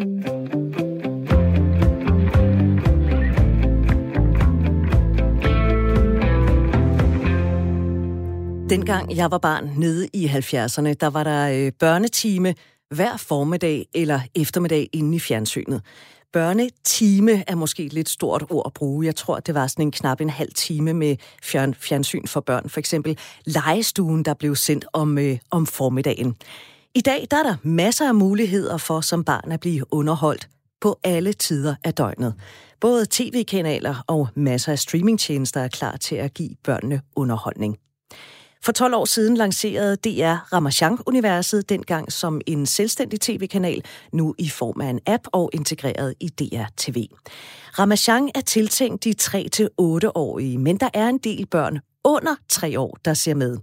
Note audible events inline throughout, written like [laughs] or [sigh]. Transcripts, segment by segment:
Mm. Dengang jeg var barn nede i 70'erne, der var der øh, børnetime hver formiddag eller eftermiddag inde i fjernsynet. Børnetime er måske et lidt stort ord at bruge. Jeg tror, det var sådan en knap en halv time med fjern, fjernsyn for børn. For eksempel legestuen, der blev sendt om, øh, om formiddagen. I dag der er der masser af muligheder for som barn at blive underholdt på alle tider af døgnet. Både tv-kanaler og masser af streamingtjenester er klar til at give børnene underholdning. For 12 år siden lancerede DR Ramachan-universet dengang som en selvstændig tv-kanal, nu i form af en app og integreret i DR TV. Ramachan er tiltænkt de 3-8-årige, men der er en del børn under 3 år, der ser med.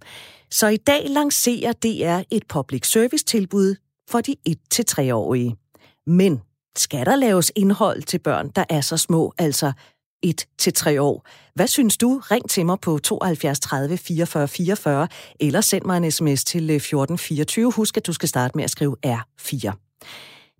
Så i dag lancerer DR et public service tilbud for de 1-3-årige. Men skal der laves indhold til børn, der er så små, altså 1-3 år. Hvad synes du? Ring til mig på 72 30 44 44, eller send mig en sms til øh, 1424. Husk, at du skal starte med at skrive R4.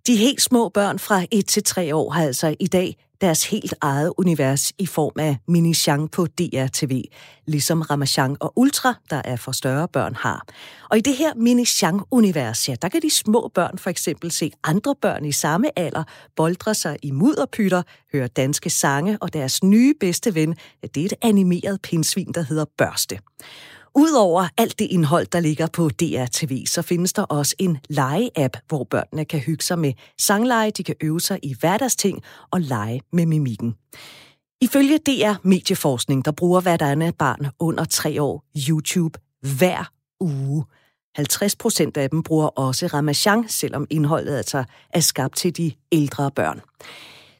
De helt små børn fra 1 til 3 år har altså i dag deres helt eget univers i form af Mini på DRTV, ligesom Ramachan og Ultra, der er for større børn, har. Og i det her Mini univers ja, der kan de små børn for eksempel se andre børn i samme alder boldre sig i mudderpytter, høre danske sange, og deres nye bedste ven, det er et animeret pindsvin, der hedder Børste. Udover alt det indhold, der ligger på DRTV, så findes der også en lege-app, hvor børnene kan hygge sig med sangleje, de kan øve sig i hverdagsting og lege med mimikken. Ifølge DR Medieforskning, der bruger hvert andet barn under tre år YouTube hver uge. 50 procent af dem bruger også Ramachan, selvom indholdet altså er skabt til de ældre børn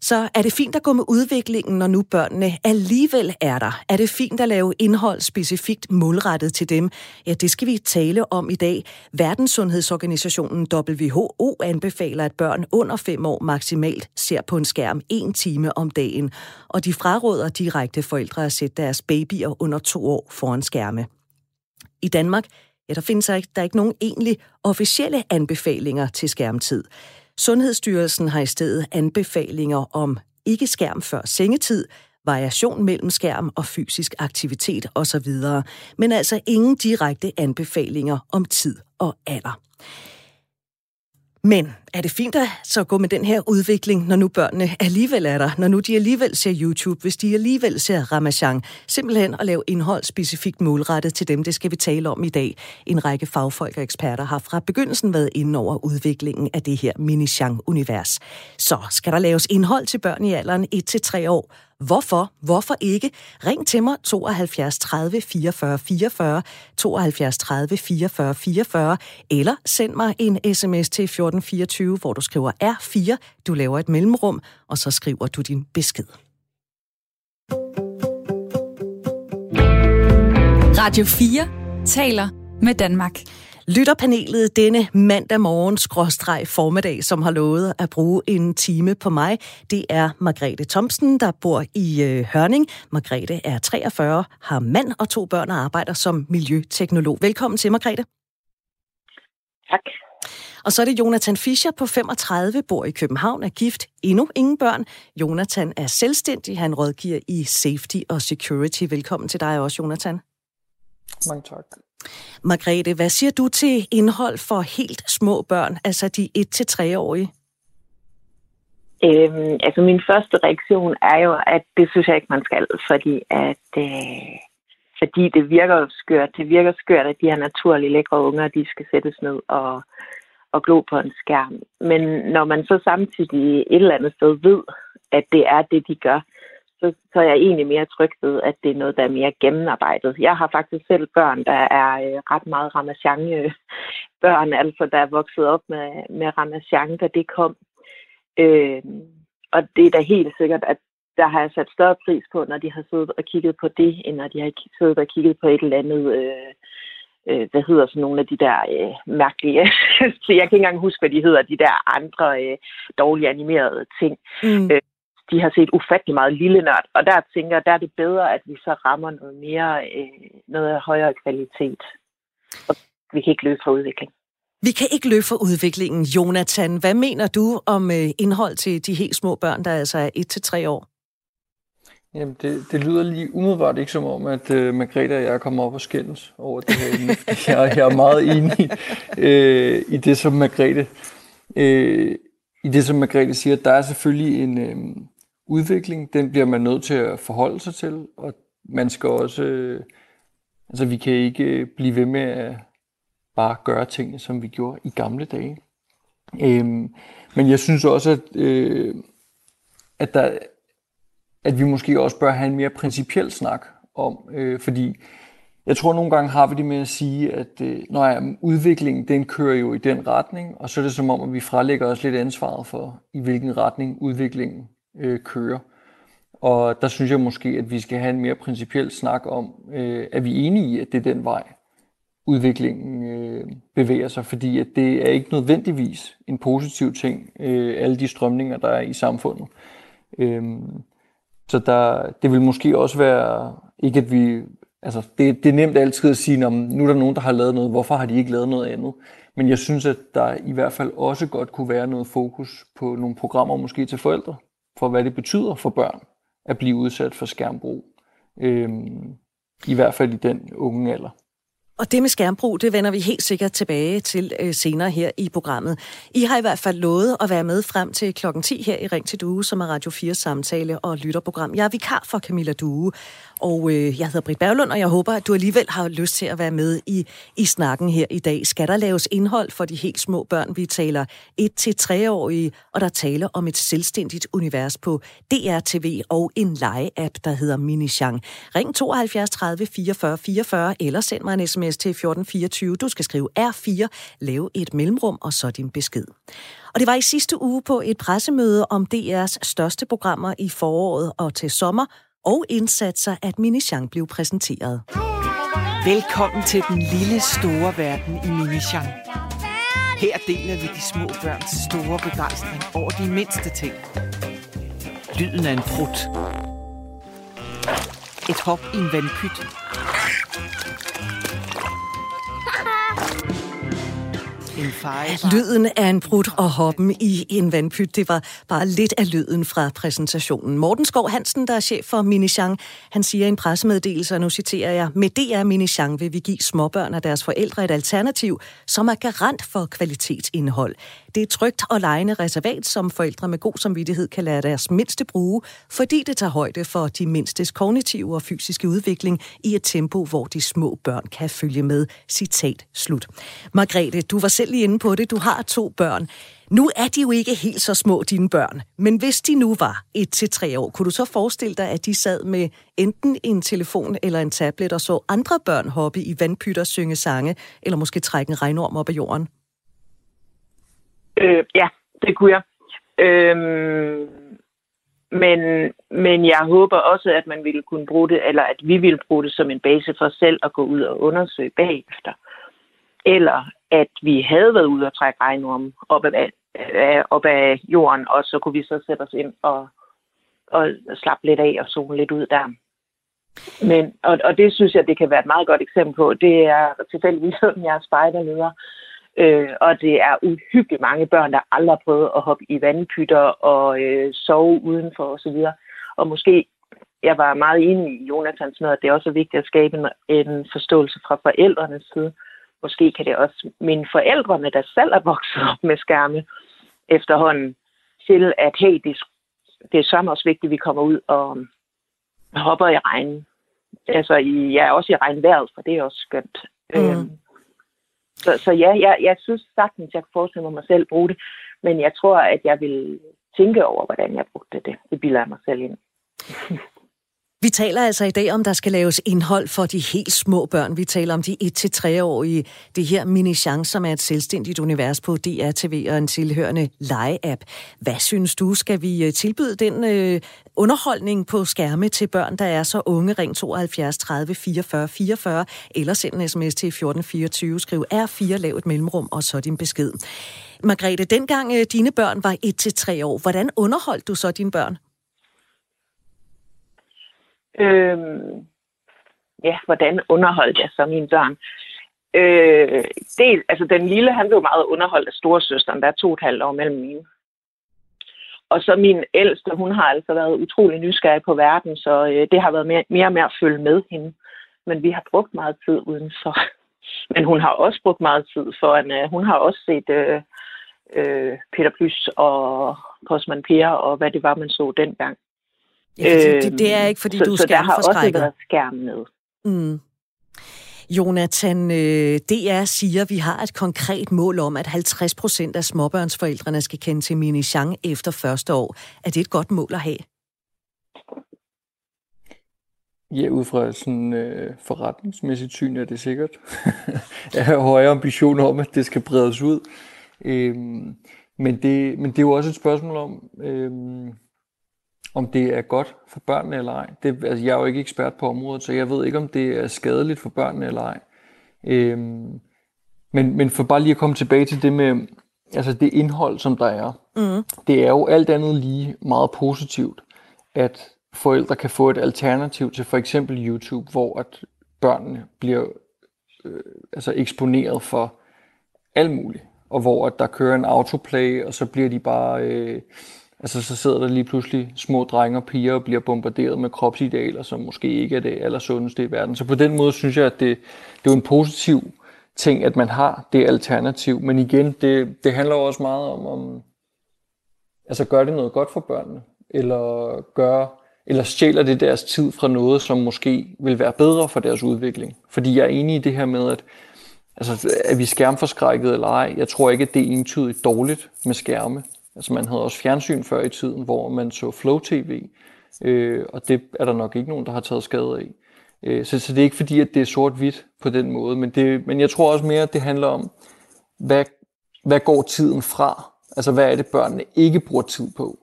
så er det fint at gå med udviklingen, når nu børnene alligevel er der. Er det fint at lave indhold specifikt målrettet til dem? Ja, det skal vi tale om i dag. Verdenssundhedsorganisationen WHO anbefaler, at børn under 5 år maksimalt ser på en skærm en time om dagen, og de fraråder direkte forældre at sætte deres babyer under to år foran skærme. I Danmark ja, der findes der ikke, der er ikke nogen egentlig officielle anbefalinger til skærmtid. Sundhedsstyrelsen har i stedet anbefalinger om ikke skærm før sengetid, variation mellem skærm og fysisk aktivitet osv., men altså ingen direkte anbefalinger om tid og alder. Men er det fint at så gå med den her udvikling, når nu børnene alligevel er der, når nu de alligevel ser YouTube, hvis de alligevel ser Ramachan, simpelthen at lave indhold specifikt målrettet til dem, det skal vi tale om i dag. En række fagfolk og eksperter har fra begyndelsen været inde over udviklingen af det her mini univers Så skal der laves indhold til børn i alderen 1-3 år, Hvorfor? Hvorfor ikke? Ring til mig 72 30 44 44, 72 30 44 44, eller send mig en sms til 1424, hvor du skriver R4, du laver et mellemrum, og så skriver du din besked. Radio 4 taler med Danmark. Lytterpanelet denne mandag morgen skråstreg formiddag, som har lovet at bruge en time på mig, det er Margrethe Thomsen, der bor i øh, Hørning. Margrethe er 43, har mand og to børn og arbejder som miljøteknolog. Velkommen til, Margrethe. Tak. Og så er det Jonathan Fischer på 35, bor i København, er gift, endnu ingen børn. Jonathan er selvstændig, han rådgiver i safety og security. Velkommen til dig også, Jonathan. Mange tak. Margrethe, hvad siger du til indhold for helt små børn, altså de 1-3-årige? Øhm, altså min første reaktion er jo, at det synes jeg ikke, man skal, fordi at øh, fordi det virker skørt. Det virker skørt, at de her naturlige lækre unger, de skal sættes ned og, og glo på en skærm. Men når man så samtidig et eller andet sted ved, at det er det, de gør, så, så er jeg egentlig mere tryg ved, at det er noget, der er mere gennemarbejdet. Jeg har faktisk selv børn, der er øh, ret meget Ramachan-børn, altså der er vokset op med, med Ramachan, da det kom. Øh, og det er da helt sikkert, at der har jeg sat større pris på, når de har siddet og kigget på det, end når de har siddet og kigget på et eller andet... Øh, øh, hvad hedder sådan nogle af de der øh, mærkelige, så [laughs] jeg kan ikke engang huske, hvad de hedder, de der andre øh, dårligt animerede ting. Mm. Øh, de har set ufattelig meget lille nørd, og der tænker der er det bedre, at vi så rammer noget mere, øh, noget højere kvalitet. Og vi kan ikke løbe fra udvikling. Vi kan ikke løbe for udviklingen. Jonathan, hvad mener du om øh, indhold til de helt små børn, der altså er 1-3 år? Jamen, det, det lyder lige umiddelbart ikke som om, at uh, Margrethe og jeg kommer op og skændes over det her emne. jeg, jeg er meget enig uh, i det, som Margrethe, uh, i det, som Margrethe siger. Der er selvfølgelig en uh, udvikling, den bliver man nødt til at forholde sig til, og man skal også, øh, altså vi kan ikke øh, blive ved med at bare gøre tingene, som vi gjorde i gamle dage. Øhm, men jeg synes også, at, øh, at der at vi måske også bør have en mere principiel snak om, øh, fordi jeg tror nogle gange har vi det med at sige, at øh, når ja, udviklingen den kører jo i den retning, og så er det som om, at vi frelægger os lidt ansvaret for, i hvilken retning udviklingen øh, kører. Og der synes jeg måske, at vi skal have en mere principiel snak om, øh, er vi enige i, at det er den vej, udviklingen øh, bevæger sig, fordi at det er ikke nødvendigvis en positiv ting, øh, alle de strømninger, der er i samfundet. Øh, så der, det vil måske også være, ikke at vi, altså det, det er nemt altid at sige, om nu er der nogen, der har lavet noget, hvorfor har de ikke lavet noget andet? Men jeg synes, at der i hvert fald også godt kunne være noget fokus på nogle programmer, måske til forældre, for hvad det betyder for børn at blive udsat for skærmbrug. Øhm, I hvert fald i den unge alder. Og det med skærmbrug, det vender vi helt sikkert tilbage til øh, senere her i programmet. I har i hvert fald lovet at være med frem til klokken 10 her i Ring til Due, som er Radio 4 samtale og lytterprogram. Jeg er vikar for Camilla Due, og øh, jeg hedder Britt Berglund, og jeg håber, at du alligevel har lyst til at være med i, i snakken her i dag. Skal der laves indhold for de helt små børn? Vi taler 1-3-årige, og der taler om et selvstændigt univers på DRTV og en lege-app, der hedder Minichang. Ring 72 30 44 44, eller send mig en sms til 1424. Du skal skrive R4, lave et mellemrum, og så din besked. Og det var i sidste uge på et pressemøde om DR's største programmer i foråret og til sommer, og indsatser, at Minichang blev præsenteret. Velkommen til den lille store verden i Minichang. Her deler vi de små børns store begejstring over de mindste ting. Lyden af en brud. Et hop i en vandpyt. Lyden af en brud og hoppen i en vandpyt, det var bare lidt af lyden fra præsentationen. Morten Skov Hansen, der er chef for Minichang, han siger i en pressemeddelelse, og nu citerer jeg, med DR Minichang vil vi give småbørn og deres forældre et alternativ, som er garant for kvalitetsindhold. Det er trygt og lejende reservat, som forældre med god samvittighed kan lade deres mindste bruge, fordi det tager højde for de mindstes kognitive og fysiske udvikling i et tempo, hvor de små børn kan følge med. Citat slut. Margrethe, du var selv lige inde på det. Du har to børn. Nu er de jo ikke helt så små, dine børn. Men hvis de nu var et til tre år, kunne du så forestille dig, at de sad med enten en telefon eller en tablet og så andre børn hoppe i vandpytter, synge sange, eller måske trække en regnorm op af jorden? Øh, ja, det kunne jeg. Øh, men, men jeg håber også, at man ville kunne bruge det, eller at vi ville bruge det som en base for selv at gå ud og undersøge bagefter. Eller at vi havde været ude og trække regnormen op af, øh, op af jorden, og så kunne vi så sætte os ind og, og slappe lidt af og zone lidt ud der. Men, og, og det synes jeg, det kan være et meget godt eksempel på. Det er tilfældigvis sådan, jeg er spejderleder. Øh, og det er uhyggeligt mange børn, der aldrig har prøvet at hoppe i vandpytter og øh, sove udenfor osv. Og, og måske, jeg var meget enig i Jonathans med, at det er også vigtigt at skabe en, en forståelse fra forældrenes side. Måske kan det også mine forældrene, der selv er vokset op med skærme efterhånden, til at hey, det, det er så også vigtigt, at vi kommer ud og hopper i regnen. Altså, i, ja, også i regnvejret, for det er også skønt. Mm. Øhm, så, så ja, jeg, jeg synes sagtens, jeg kan forestille mig mig selv bruge det, men jeg tror, at jeg vil tænke over, hvordan jeg brugte det. Det bilder jeg mig selv ind. Vi taler altså i dag om, der skal laves indhold for de helt små børn. Vi taler om de 1-3-årige. Det her Mini Chance, som er et selvstændigt univers på DRTV og en tilhørende lege-app. Hvad synes du, skal vi øh, tilbyde den øh, underholdning på skærme til børn, der er så unge? Ring 72 30 44 44 eller send en sms til 1424. Skriv R4, lav et mellemrum og så din besked. Margrethe, dengang øh, dine børn var 1-3 år, hvordan underholdt du så dine børn? Øh, ja, hvordan underholdt jeg så mine børn? Øh, del, altså den lille, han blev meget underholdt af storesøsteren. Der er to og et halvt år mellem mine. Og så min ældste, hun har altså været utrolig nysgerrig på verden, så øh, det har været mere, mere og mere at følge med hende. Men vi har brugt meget tid udenfor. [laughs] Men hun har også brugt meget tid for, at øh, hun har også set øh, øh, Peter Plys og Postman Per og hvad det var, man så dengang. Ja, det, det er ikke, fordi så, du er Så der har også skærmforskrækket. været skærm med. Mm. Jonathan, øh, DR siger, at vi har et konkret mål om, at 50 procent af småbørnsforældrene skal kende til Minichang efter første år. Er det et godt mål at have? Ja, ud fra sådan øh, forretningsmæssigt syn er det sikkert. [laughs] jeg har høje ambitioner om, at det skal bredes ud. Øhm, men, det, men det er jo også et spørgsmål om, øhm, om det er godt for børnene eller ej. Det, altså, jeg er jo ikke ekspert på området, så jeg ved ikke, om det er skadeligt for børnene eller ej. Øhm, men, men for bare lige at komme tilbage til det med altså det indhold, som der er. Mm. Det er jo alt andet lige meget positivt, at forældre kan få et alternativ til for eksempel YouTube, hvor at børnene bliver øh, altså eksponeret for alt muligt, og hvor at der kører en autoplay, og så bliver de bare, øh, altså så sidder der lige pludselig små drenge og piger og bliver bombarderet med kropsidealer, som måske ikke er det allersundeste i verden. Så på den måde synes jeg, at det, det er jo en positiv ting, at man har det alternativ. Men igen, det, det handler også meget om, om altså gør det noget godt for børnene, eller gør eller stjæler det deres tid fra noget, som måske vil være bedre for deres udvikling. Fordi jeg er enig i det her med, at altså, er vi skærmforskrækket eller ej? Jeg tror ikke, at det er entydigt dårligt med skærme. Altså man havde også fjernsyn før i tiden, hvor man så Flow TV, øh, og det er der nok ikke nogen, der har taget skade af. Øh, så, så det er ikke fordi, at det er sort-hvidt på den måde, men, det, men jeg tror også mere, at det handler om, hvad, hvad går tiden fra? Altså hvad er det, børnene ikke bruger tid på?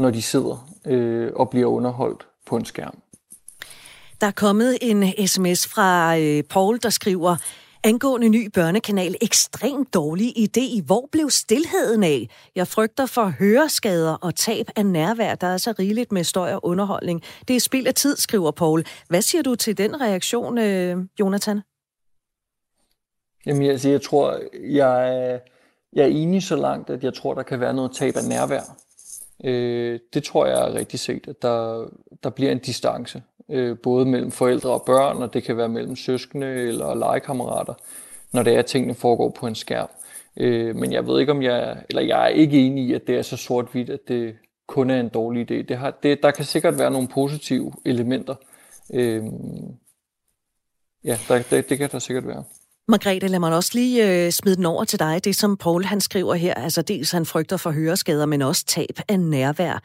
når de sidder øh, og bliver underholdt på en skærm. Der er kommet en sms fra øh, Paul, der skriver, angående ny børnekanal, ekstremt dårlig idé. Hvor blev stillheden af? Jeg frygter for høreskader og tab af nærvær. Der er så rigeligt med støj og underholdning. Det er spild af tid, skriver Paul. Hvad siger du til den reaktion, øh, Jonathan? Jamen, jeg, altså, jeg tror, jeg, er- jeg er enig så langt, at jeg tror, der kan være noget tab af nærvær. Øh, det tror jeg er rigtig set, at der, der bliver en distance, øh, både mellem forældre og børn, og det kan være mellem søskende eller legekammerater, når det er, at tingene foregår på en skærm. Øh, men jeg ved ikke, om jeg, eller jeg er ikke enig i, at det er så sort-hvidt, at det kun er en dårlig idé. Det har, det, der kan sikkert være nogle positive elementer. Øh, ja, der, det, det kan der sikkert være. Margrethe, lad mig også lige øh, smide den over til dig. Det, som Paul han skriver her, altså dels han frygter for høreskader, men også tab af nærvær.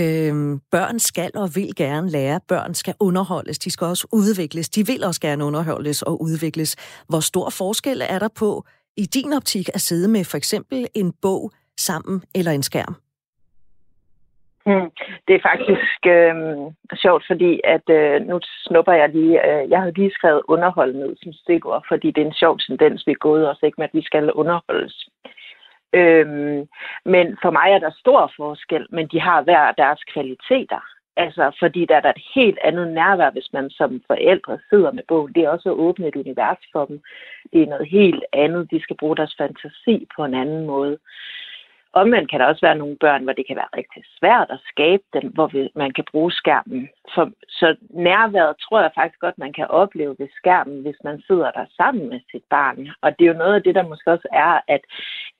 Øh, børn skal og vil gerne lære. Børn skal underholdes. De skal også udvikles. De vil også gerne underholdes og udvikles. Hvor stor forskel er der på i din optik at sidde med for eksempel en bog sammen eller en skærm? Hmm. Det er faktisk øh, sjovt, fordi at øh, nu snupper jeg lige, øh, jeg havde lige skrevet underhold ud som stikord, fordi det er en sjov tendens, vi er gået også, ikke med, at vi skal underholdes. Øhm, men for mig er der stor forskel, men de har hver deres kvaliteter. Altså, fordi der er der et helt andet nærvær, hvis man som forældre sidder med bogen. Det er også at åbne et univers for dem. Det er noget helt andet. De skal bruge deres fantasi på en anden måde. Omvendt kan der også være nogle børn, hvor det kan være rigtig svært at skabe dem, hvor vi, man kan bruge skærmen. For, så nærværet tror jeg faktisk godt, man kan opleve ved skærmen, hvis man sidder der sammen med sit barn. Og det er jo noget af det, der måske også er, at,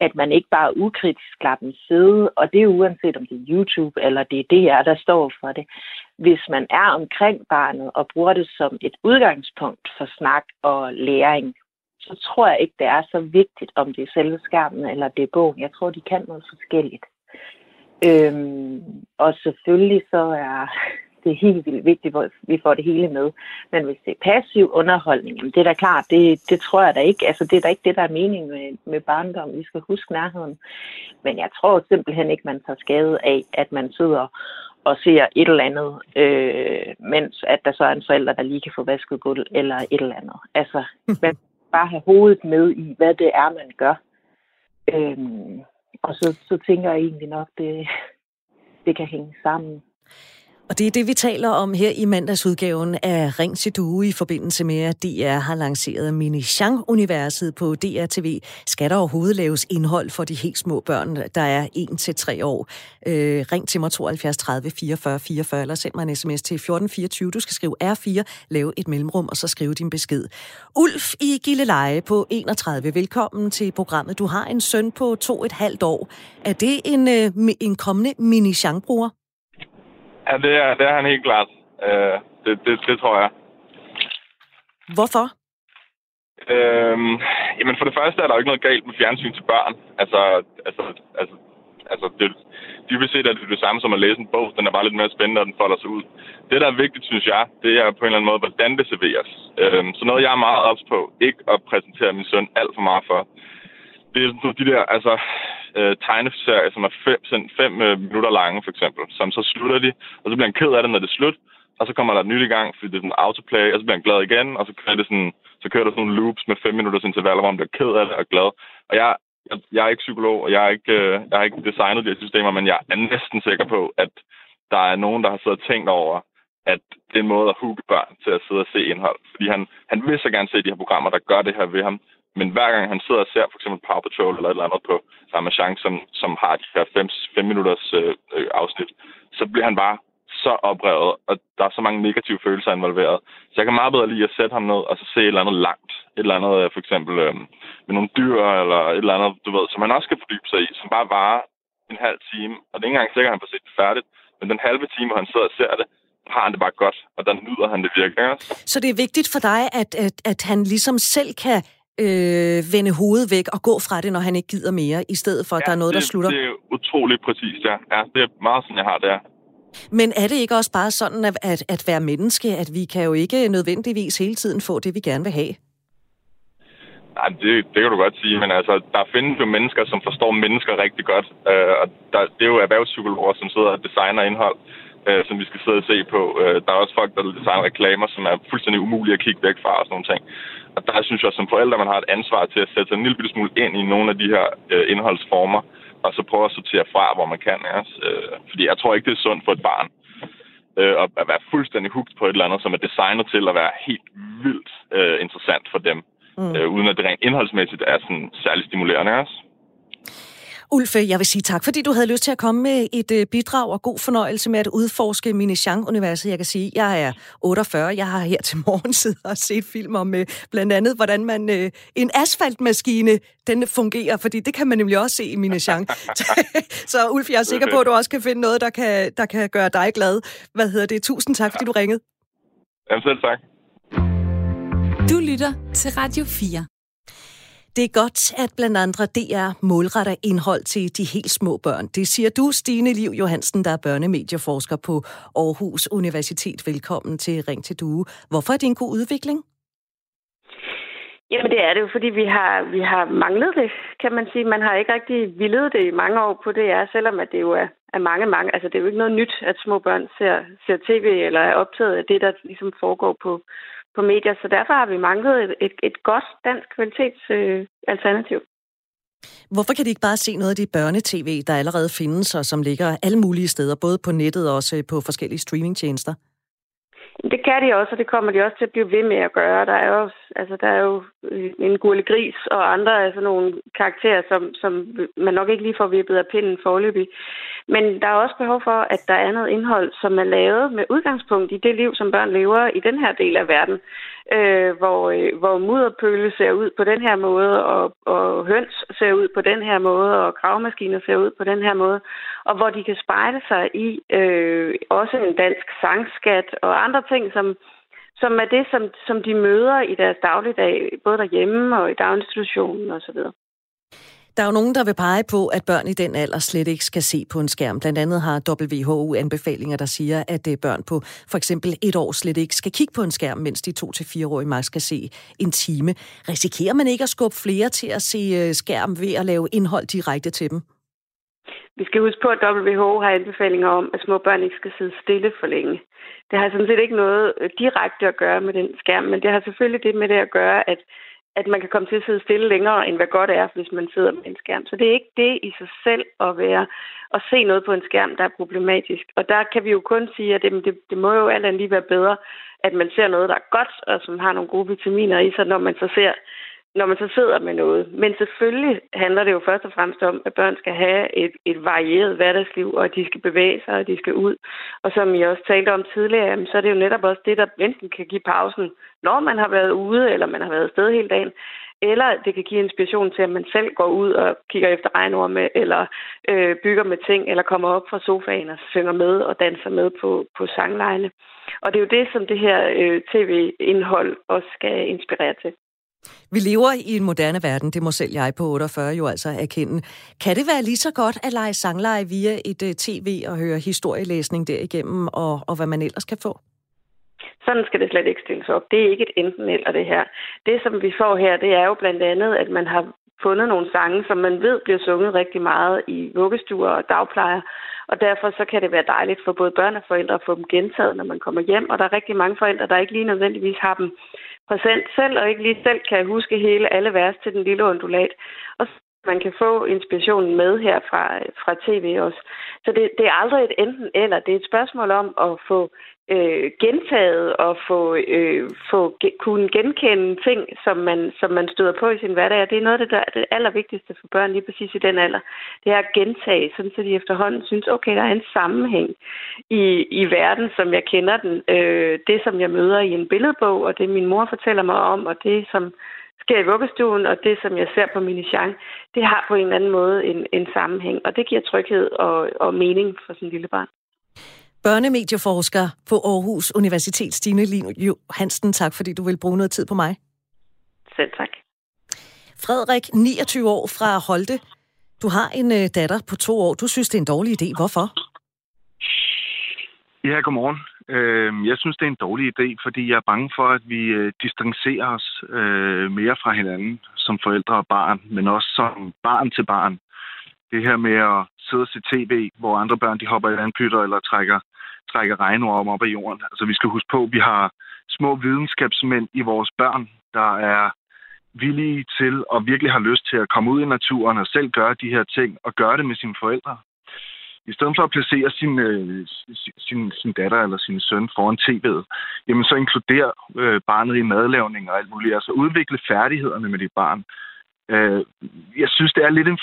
at man ikke bare ukritisk lader dem sidde, og det er uanset om det er YouTube eller det er DR, der står for det. Hvis man er omkring barnet og bruger det som et udgangspunkt for snak og læring, så tror jeg ikke, det er så vigtigt, om det er selve skærmen eller det er bogen. Jeg tror, de kan noget forskelligt. Øhm, og selvfølgelig så er [laughs] det helt vildt vigtigt, at vi får det hele med. Men hvis det er passiv underholdning, jamen det er da klart, det, det tror jeg da ikke. Altså det er da ikke det, der er meningen med, med barndom. Vi skal huske nærheden. Men jeg tror simpelthen ikke, man tager skade af, at man sidder og ser et eller andet, øh, mens at der så er en forælder, der lige kan få vasket gulv eller et eller andet. Altså, [laughs] man bare have hovedet med i, hvad det er, man gør. Øhm, og så, så tænker jeg egentlig nok, det, det kan hænge sammen. Og det er det, vi taler om her i mandagsudgaven af Ring til Due i forbindelse med, at DR har lanceret Mini Chang-universet på DR TV. Skal der overhovedet laves indhold for de helt små børn, der er 1-3 år? Øh, ring til mig 72 30 44 44, eller send mig en sms til 1424. Du skal skrive R4, lave et mellemrum, og så skrive din besked. Ulf i Gilleleje på 31. Velkommen til programmet. Du har en søn på to et halvt år. Er det en, øh, en kommende Mini Chang-bruger? Ja, det er, det er han helt klart. Øh, det, det, det tror jeg. Hvorfor? Øhm, jamen for det første er der jo ikke noget galt med fjernsyn til børn. Altså, altså, altså, altså det, dybest set er det det samme som at læse en bog. Den er bare lidt mere spændende, og den folder sig ud. Det, der er vigtigt, synes jeg, det er på en eller anden måde, hvordan det serveres. Øhm, så noget, jeg er meget ops på, ikke at præsentere min søn alt for meget for. Det er sådan de der, altså, øh, tegneserier, som er fem, fem øh, minutter lange, for eksempel, som så slutter de, og så bliver han ked af det, når det er slut, og så kommer der et nyt i gang, fordi det er sådan autoplay, og så bliver han glad igen, og så kører, det sådan, så kører der sådan nogle loops med 5 minutters intervaller, hvor han bliver ked af det og glad. Og jeg, jeg, jeg er ikke psykolog, og jeg har ikke, øh, jeg har ikke designet de her systemer, men jeg er næsten sikker på, at der er nogen, der har siddet og tænkt over, at det er en måde at hugge børn til at sidde og se indhold. Fordi han, han vil så gerne se de her programmer, der gør det her ved ham. Men hver gang han sidder og ser for eksempel Power Patrol eller et eller andet på Ramachan, som, som har de her 5 minutters øh, øh, afsnit, så bliver han bare så oprevet, og der er så mange negative følelser involveret. Så jeg kan meget bedre lide at sætte ham ned og så se et eller andet langt. Et eller andet øh, for eksempel øh, med nogle dyr, eller et eller andet, du ved, som han også skal fordybe sig i, som bare varer en halv time. Og det er ikke engang sikkert, at han får set det færdigt, men den halve time, hvor han sidder og ser det, har han det bare godt, og der nyder han det virkelig. Så det er vigtigt for dig, at, at, at han ligesom selv kan øh, vende hovedet væk og gå fra det, når han ikke gider mere, i stedet for, at ja, der er noget, det, der slutter? det er utroligt præcist, ja. ja. Det er meget sådan, jeg har det, ja. Men er det ikke også bare sådan, at, at, at være menneske, at vi kan jo ikke nødvendigvis hele tiden få det, vi gerne vil have? Nej, det, det kan du godt sige, men altså, der findes jo mennesker, som forstår mennesker rigtig godt, øh, og der, det er jo erhvervspsykologer, som sidder og designer indhold, øh, som vi skal sidde og se på. Øh, der er også folk, der designer reklamer, som er fuldstændig umulige at kigge væk fra og sådan nogle ting. Og der synes jeg som forældre, man har et ansvar til at sætte sig en lille smule ind i nogle af de her øh, indholdsformer, og så prøve at sortere fra, hvor man kan. Ja. Øh, fordi jeg tror ikke, det er sundt for et barn øh, at være fuldstændig hugt på et eller andet, som er designet til at være helt vildt øh, interessant for dem, mm. øh, uden at det rent indholdsmæssigt er sådan særlig stimulerende. Også. Ulf, jeg vil sige tak, fordi du havde lyst til at komme med et øh, bidrag og god fornøjelse med at udforske Minichang-universet. Jeg kan sige, jeg er 48. Jeg har her til morgen [laughs] siddet og set film om øh, blandt andet, hvordan man øh, en asfaltmaskine den fungerer, fordi det kan man nemlig også se i Minichang. [laughs] [laughs] Så Ulf, jeg er sikker på, at du også kan finde noget, der kan, der kan gøre dig glad. Hvad hedder det? Tusind tak, fordi du ringede. Jamen selv tak. Du lytter til Radio 4. Det er godt, at blandt andre DR målretter indhold til de helt små børn. Det siger du, Stine Liv Johansen, der er børnemedieforsker på Aarhus Universitet. Velkommen til Ring til Due. Hvorfor er det en god udvikling? Jamen det er det jo, fordi vi har, vi har manglet det, kan man sige. Man har ikke rigtig villet det i mange år på DR, selvom at det jo er, er mange, mange... Altså det er jo ikke noget nyt, at små børn ser, ser tv eller er optaget af det, der ligesom foregår på, på medier. Så derfor har vi manglet et, et, et godt dansk kvalitetsalternativ. Øh, Hvorfor kan de ikke bare se noget af det børnetv, der allerede findes, og som ligger alle mulige steder, både på nettet og også på forskellige streamingtjenester? Det kan de også, og det kommer de også til at blive ved med at gøre. Der er jo, altså, der er jo øh, en gurle gris og andre af sådan nogle karakterer, som, som man nok ikke lige får vippet af pinden forløbig. Men der er også behov for, at der er noget indhold, som er lavet med udgangspunkt i det liv, som børn lever i den her del af verden øh, hvor, øh, hvor mudderpøle ser ud på den her måde, og, og høns ser ud på den her måde, og gravmaskiner ser ud på den her måde, og hvor de kan spejle sig i øh, også en dansk sangskat og andre ting, som, som er det, som, som de møder i deres dagligdag, både derhjemme og i daginstitutionen osv. Der er jo nogen, der vil pege på, at børn i den alder slet ikke skal se på en skærm. Blandt andet har WHO anbefalinger, der siger, at øh, børn på for eksempel et år slet ikke skal kigge på en skærm, mens de to til fire årige maks skal se en time. Risikerer man ikke at skubbe flere til at se øh, skærm ved at lave indhold direkte til dem? Vi skal huske på, at WHO har anbefalinger om, at små børn ikke skal sidde stille for længe. Det har sådan set ikke noget øh, direkte at gøre med den skærm, men det har selvfølgelig det med det at gøre, at at man kan komme til at sidde stille længere, end hvad godt er, hvis man sidder med en skærm. Så det er ikke det i sig selv at være at se noget på en skærm, der er problematisk. Og der kan vi jo kun sige, at det, det, det må jo alt andet lige være bedre, at man ser noget, der er godt, og som har nogle gode vitaminer i sig, når man så ser når man så sidder med noget. Men selvfølgelig handler det jo først og fremmest om, at børn skal have et, et varieret hverdagsliv, og at de skal bevæge sig, og de skal ud. Og som jeg også talte om tidligere, så er det jo netop også det, der enten kan give pausen, når man har været ude, eller man har været afsted hele dagen, eller det kan give inspiration til, at man selv går ud og kigger efter regnorme, eller øh, bygger med ting, eller kommer op fra sofaen og synger med og danser med på, på sanglejene. Og det er jo det, som det her øh, tv-indhold også skal inspirere til. Vi lever i en moderne verden, det må selv jeg på 48 jo altså erkende. Kan det være lige så godt at lege sangleje via et øh, uh, tv og høre historielæsning derigennem, og, og hvad man ellers kan få? Sådan skal det slet ikke stilles op. Det er ikke et enten eller det her. Det, som vi får her, det er jo blandt andet, at man har fundet nogle sange, som man ved bliver sunget rigtig meget i vuggestuer og dagplejer. Og derfor så kan det være dejligt for både børn og forældre at få dem gentaget, når man kommer hjem. Og der er rigtig mange forældre, der ikke lige nødvendigvis har dem præsent selv, og ikke lige selv kan huske hele alle vers til den lille undulat. Og man kan få inspirationen med her fra, fra tv også. Så det, det er aldrig et enten eller. Det er et spørgsmål om at få øh, gentaget og få, øh, få ge, kunne genkende ting, som man, som man støder på i sin hverdag. Og det er noget af det, der er det allervigtigste for børn lige præcis i den alder. Det er at gentage, sådan så de efterhånden synes, okay, der er en sammenhæng i, i verden, som jeg kender den. Øh, det, som jeg møder i en billedbog, og det min mor fortæller mig om, og det, som sker i vuggestuen, og det, som jeg ser på min Minichang, det har på en eller anden måde en, en sammenhæng, og det giver tryghed og, og mening for sin lille barn. Børnemedieforsker på Aarhus Universitet, Stine Lino Hansen, tak fordi du vil bruge noget tid på mig. Selv tak. Frederik, 29 år fra Holte. Du har en øh, datter på to år. Du synes, det er en dårlig idé. Hvorfor? Ja, godmorgen. Øh, jeg synes, det er en dårlig idé, fordi jeg er bange for, at vi øh, distancerer os øh, mere fra hinanden som forældre og barn, men også som barn til barn. Det her med at sidde og se tv, hvor andre børn de hopper i vandpytter eller trækker, trækker regnorm op af jorden. Altså, vi skal huske på, at vi har små videnskabsmænd i vores børn, der er villige til og virkelig har lyst til at komme ud i naturen og selv gøre de her ting og gøre det med sine forældre i stedet for at placere sin, øh, sin, sin datter eller sin søn foran tv'et, jamen så inkluder øh, barnet i madlavning og alt muligt. Altså udvikle færdighederne med dit barn. Øh, jeg synes, det er lidt en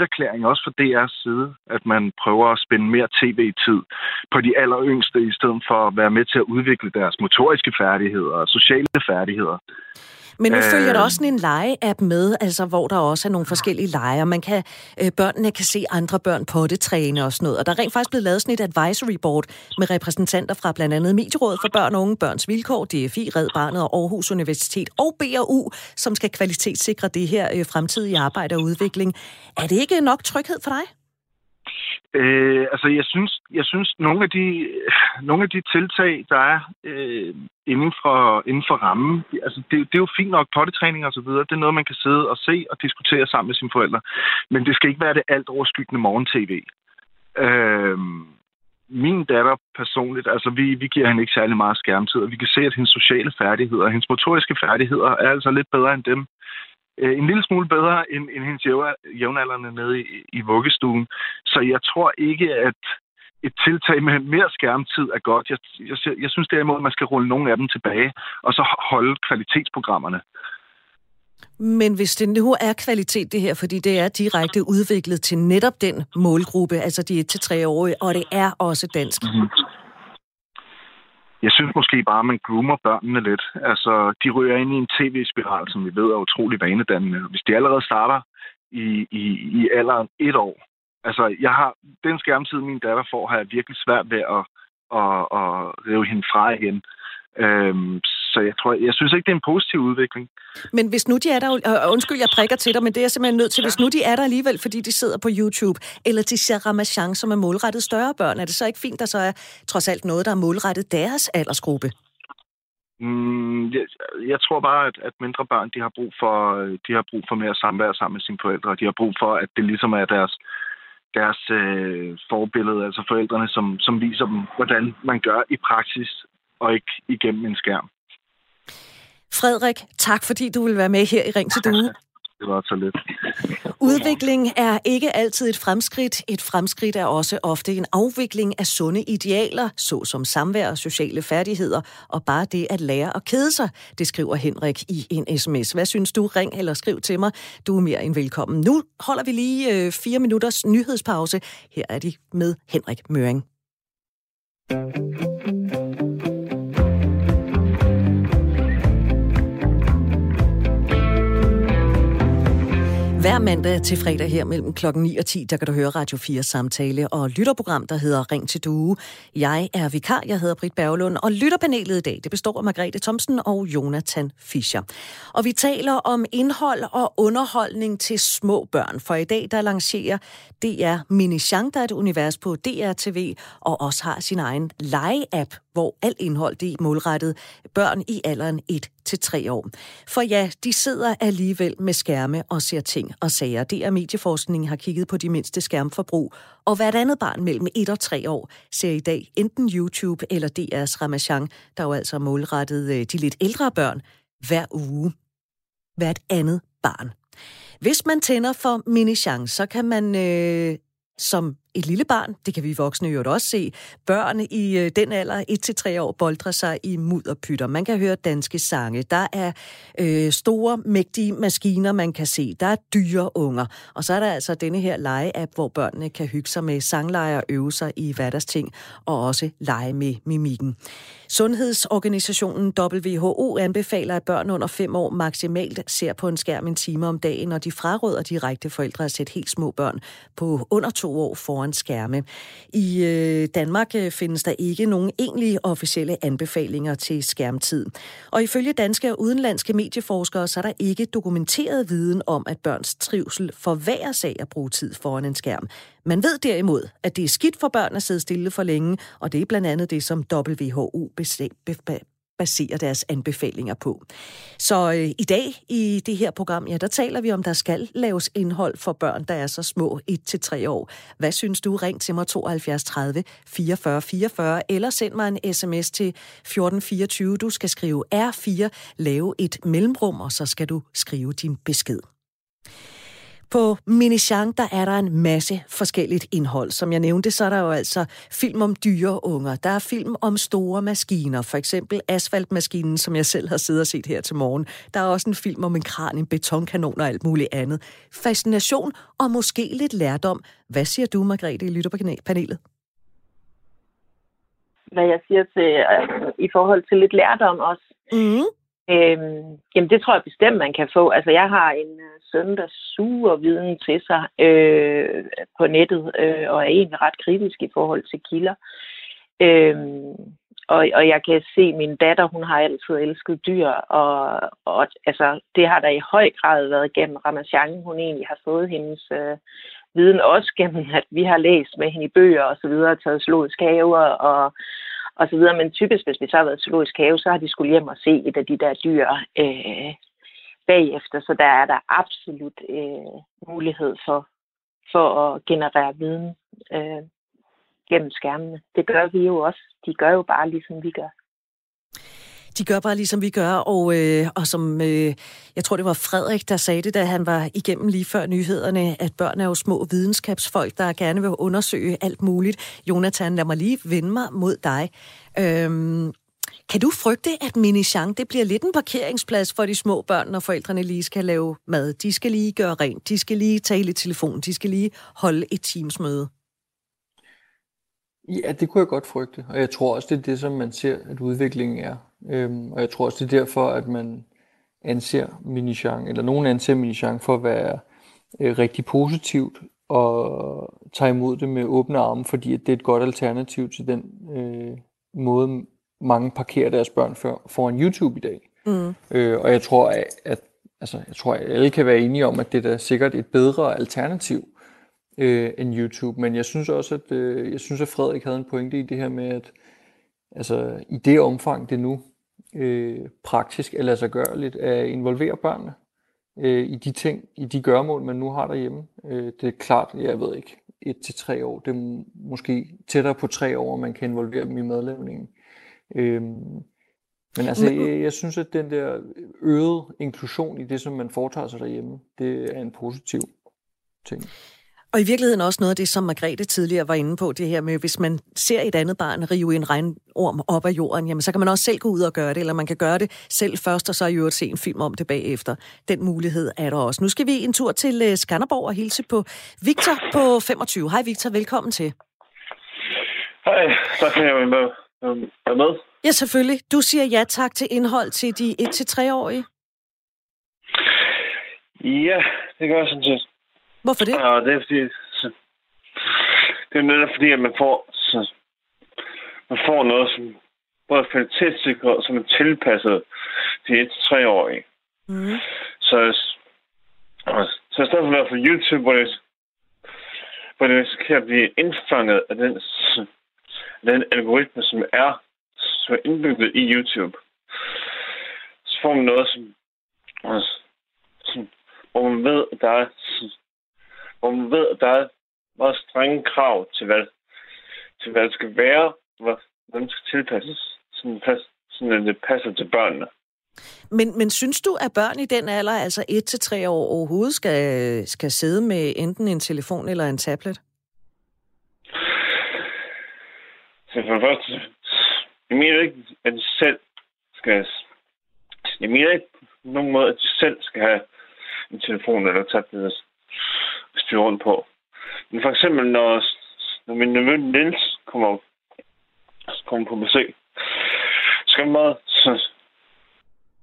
erklæring også fra DR's side, at man prøver at spænde mere tv-tid på de aller yngste, i stedet for at være med til at udvikle deres motoriske færdigheder og sociale færdigheder. Men nu følger der også sådan en lege-app med, altså hvor der også er nogle forskellige leger. Man kan, øh, børnene kan se andre børn på det træne og sådan noget. Og der er rent faktisk blevet lavet sådan et advisory board med repræsentanter fra blandt andet Medierådet for Børn og Unge, Børns Vilkår, DFI, Red Barnet og Aarhus Universitet og BRU, som skal kvalitetssikre det her øh, fremtidige arbejde og udvikling. Er det ikke nok tryghed for dig? Øh, altså, jeg synes, jeg synes nogle, af de, nogle af de tiltag, der er øh, inden, for, inden for rammen, altså, det, det er jo fint nok pottetræning og så videre. Det er noget, man kan sidde og se og diskutere sammen med sine forældre. Men det skal ikke være det alt overskyggende morgen-tv. Øh, min datter personligt, altså vi, vi giver hende ikke særlig meget skærmtid, og vi kan se, at hendes sociale færdigheder, hendes motoriske færdigheder er altså lidt bedre end dem, øh, en lille smule bedre end, end hendes jævnaldrende nede i, i vuggestuen. Så jeg tror ikke, at et tiltag med mere skærmtid er godt. Jeg, jeg, jeg synes derimod, at man skal rulle nogle af dem tilbage, og så holde kvalitetsprogrammerne. Men hvis det nu er kvalitet det her, fordi det er direkte udviklet til netop den målgruppe, altså de 1-3-årige, og det er også dansk, mm-hmm. Jeg synes måske bare, at man groomer børnene lidt. Altså, de ryger ind i en tv-spiral, som vi ved er utrolig vanedannende. Hvis de allerede starter i, i, i alderen et år, altså, jeg har, den skærmtid, min datter får, har jeg virkelig svært ved at, at, at rive hende fra igen. Øhm, så jeg tror, jeg synes ikke, det er en positiv udvikling. Men hvis nu de er der, og undskyld, jeg prikker til dig, men det er jeg simpelthen nødt til, hvis nu de er der alligevel, fordi de sidder på YouTube, eller de ser Ramachan, som er målrettet større børn, er det så ikke fint, der så er trods alt noget, der er målrettet deres aldersgruppe? Mm, jeg, jeg tror bare, at, at mindre børn, de har brug for, de har brug for mere samvær sammen med sine forældre. De har brug for, at det ligesom er deres, deres øh, forbillede, altså forældrene, som, som viser dem, hvordan man gør i praksis, og ikke igennem en skærm. Frederik, tak fordi du vil være med her i Ring til Due. [laughs] Det var så lidt. [laughs] Udvikling er ikke altid et fremskridt. Et fremskridt er også ofte en afvikling af sunde idealer, såsom samvær og sociale færdigheder, og bare det at lære at kede sig, det skriver Henrik i en sms. Hvad synes du? Ring eller skriv til mig. Du er mere end velkommen. Nu holder vi lige øh, fire minutters nyhedspause. Her er de med Henrik Møring. Hver mandag til fredag her mellem klokken 9 og 10, der kan du høre Radio 4 samtale og lytterprogram, der hedder Ring til Due. Jeg er vikar, jeg hedder Britt Berglund, og lytterpanelet i dag, det består af Margrethe Thomsen og Jonathan Fischer. Og vi taler om indhold og underholdning til små børn, for i dag der lancerer DR Minichang, der er et univers på DR TV, og også har sin egen lege-app, hvor alt indhold det er målrettet børn i alderen 1 til 3 år. For ja, de sidder alligevel med skærme og ser ting og sager. Det er medieforskningen har kigget på de mindste skærmforbrug, og hvert andet barn mellem 1 og 3 år ser i dag enten YouTube eller DR's Ramachan, der jo altså er målrettet øh, de lidt ældre børn, hver uge. Hvert andet barn. Hvis man tænder for mini-chance, så kan man øh, som et lille barn, det kan vi voksne jo også se, børn i øh, den alder, 1-3 år, boldrer sig i mudderpytter. Man kan høre danske sange. Der er øh, store, mægtige maskiner, man kan se. Der er dyre unger. Og så er der altså denne her lege-app, hvor børnene kan hygge sig med sangleje og øve sig i hverdagsting, og også lege med mimikken. Sundhedsorganisationen WHO anbefaler, at børn under 5 år maksimalt ser på en skærm en time om dagen, og de fraråder direkte forældre at sætte helt små børn på under to år foran skærme. I øh, Danmark øh, findes der ikke nogen egentlige officielle anbefalinger til skærmtid. Og ifølge danske og udenlandske medieforskere, så er der ikke dokumenteret viden om, at børns trivsel forværres af at bruge tid foran en skærm. Man ved derimod, at det er skidt for børn at sidde stille for længe, og det er blandt andet det, som WHO baserer deres anbefalinger på. Så øh, i dag i det her program, ja, der taler vi om, der skal laves indhold for børn, der er så små 1-3 år. Hvad synes du? Ring til mig 72 30 44 44, eller send mig en sms til 1424. Du skal skrive R4, lave et mellemrum, og så skal du skrive din besked. På Minichang, der er der en masse forskelligt indhold. Som jeg nævnte, så er der jo altså film om dyre unger. Der er film om store maskiner. For eksempel asfaltmaskinen, som jeg selv har siddet og set her til morgen. Der er også en film om en kran, en betonkanon og alt muligt andet. Fascination og måske lidt lærdom. Hvad siger du, Margrethe, i lytterpanelet? Hvad jeg siger til, øh, i forhold til lidt lærdom også. Mm. Øhm, jamen, det tror jeg bestemt, man kan få. Altså, jeg har en øh, søn, der suger viden til sig øh, på nettet, øh, og er egentlig ret kritisk i forhold til kilder. Øhm, og, og jeg kan se, at min datter, hun har altid elsket dyr, og, og altså, det har der i høj grad været gennem Ramachan, hun egentlig har fået hendes øh, viden, også gennem, at vi har læst med hende i bøger og så videre, taget zoologisk haver og og så videre. Men typisk, hvis vi så har været zoologisk have, så har de skulle hjem og se et af de der dyr øh, bagefter. Så der er der absolut øh, mulighed for, for at generere viden øh, gennem skærmene. Det gør vi jo også. De gør jo bare ligesom vi gør. De gør bare ligesom vi gør, og, øh, og som øh, jeg tror, det var Frederik, der sagde det, da han var igennem lige før nyhederne, at børn er jo små videnskabsfolk, der gerne vil undersøge alt muligt. Jonathan, lad mig lige vende mig mod dig. Øhm, kan du frygte, at Minichang det bliver lidt en parkeringsplads for de små børn, når forældrene lige skal lave mad? De skal lige gøre rent, de skal lige tale i telefon, de skal lige holde et teamsmøde. Ja, det kunne jeg godt frygte, og jeg tror også, det er det, som man ser, at udviklingen er. Øhm, og jeg tror også, det er derfor, at man anser Minichang, eller nogen anser Minichang for at være øh, rigtig positivt og tager imod det med åbne arme, fordi at det er et godt alternativ til den øh, måde, mange parkerer deres børn for, foran YouTube i dag. Mm. Øh, og jeg tror, at, at altså, jeg tror, at alle kan være enige om, at det er sikkert et bedre alternativ øh, end YouTube. Men jeg synes også, at øh, jeg synes, at Frederik havde en pointe i det her med, at altså, i det omfang, det nu øh, praktisk er lade sig gøre lidt at involvere børnene øh, i de ting, i de gørmål, man nu har derhjemme. Øh, det er klart, jeg ved ikke, et til tre år. Det er måske tættere på tre år, man kan involvere dem i madlavningen. Øh, Men altså, jeg, jeg synes, at den der øgede inklusion i det, som man foretager sig derhjemme, det er en positiv ting. Og i virkeligheden også noget af det, som Margrethe tidligere var inde på, det her med, hvis man ser et andet barn rive en regnorm op af jorden, jamen så kan man også selv gå ud og gøre det, eller man kan gøre det selv først, og så i øvrigt se en film om det bagefter. Den mulighed er der også. Nu skal vi en tur til øh, Skanderborg og hilse på Victor på 25. Hej Victor, velkommen til. Hej, tak for at jeg var med. Ja, selvfølgelig. Du siger ja tak til indhold til de 1-3-årige. Ja, det gør jeg sådan set. Hvorfor det? Og det er fordi, så, det er netop fordi, at man får, så, man får noget, som både er kvalitetssikret, som er tilpasset de 1-3-årige. Mm. Så, så i stedet for at være på YouTube, hvor det, hvor det risikerer at blive indfanget af den, den algoritme, som er, som er indbygget i YouTube, så får man noget, som, som hvor man ved, at der er hvor man ved, at der er meget strenge krav til, hvad, til hvad det skal være, hvordan det skal tilpasses, sådan, pas, sådan at det passer til børnene. Men, men synes du, at børn i den alder, altså 1-3 år, overhovedet skal, skal sidde med enten en telefon eller en tablet? Så for det første, jeg mener ikke, at de selv skal... Jeg mener ikke på nogen måde, at de selv skal have en telefon eller tablet styre rundt på. Men for eksempel, når, når min nevø Niels kommer, kommer på besøg, så kan meget, så,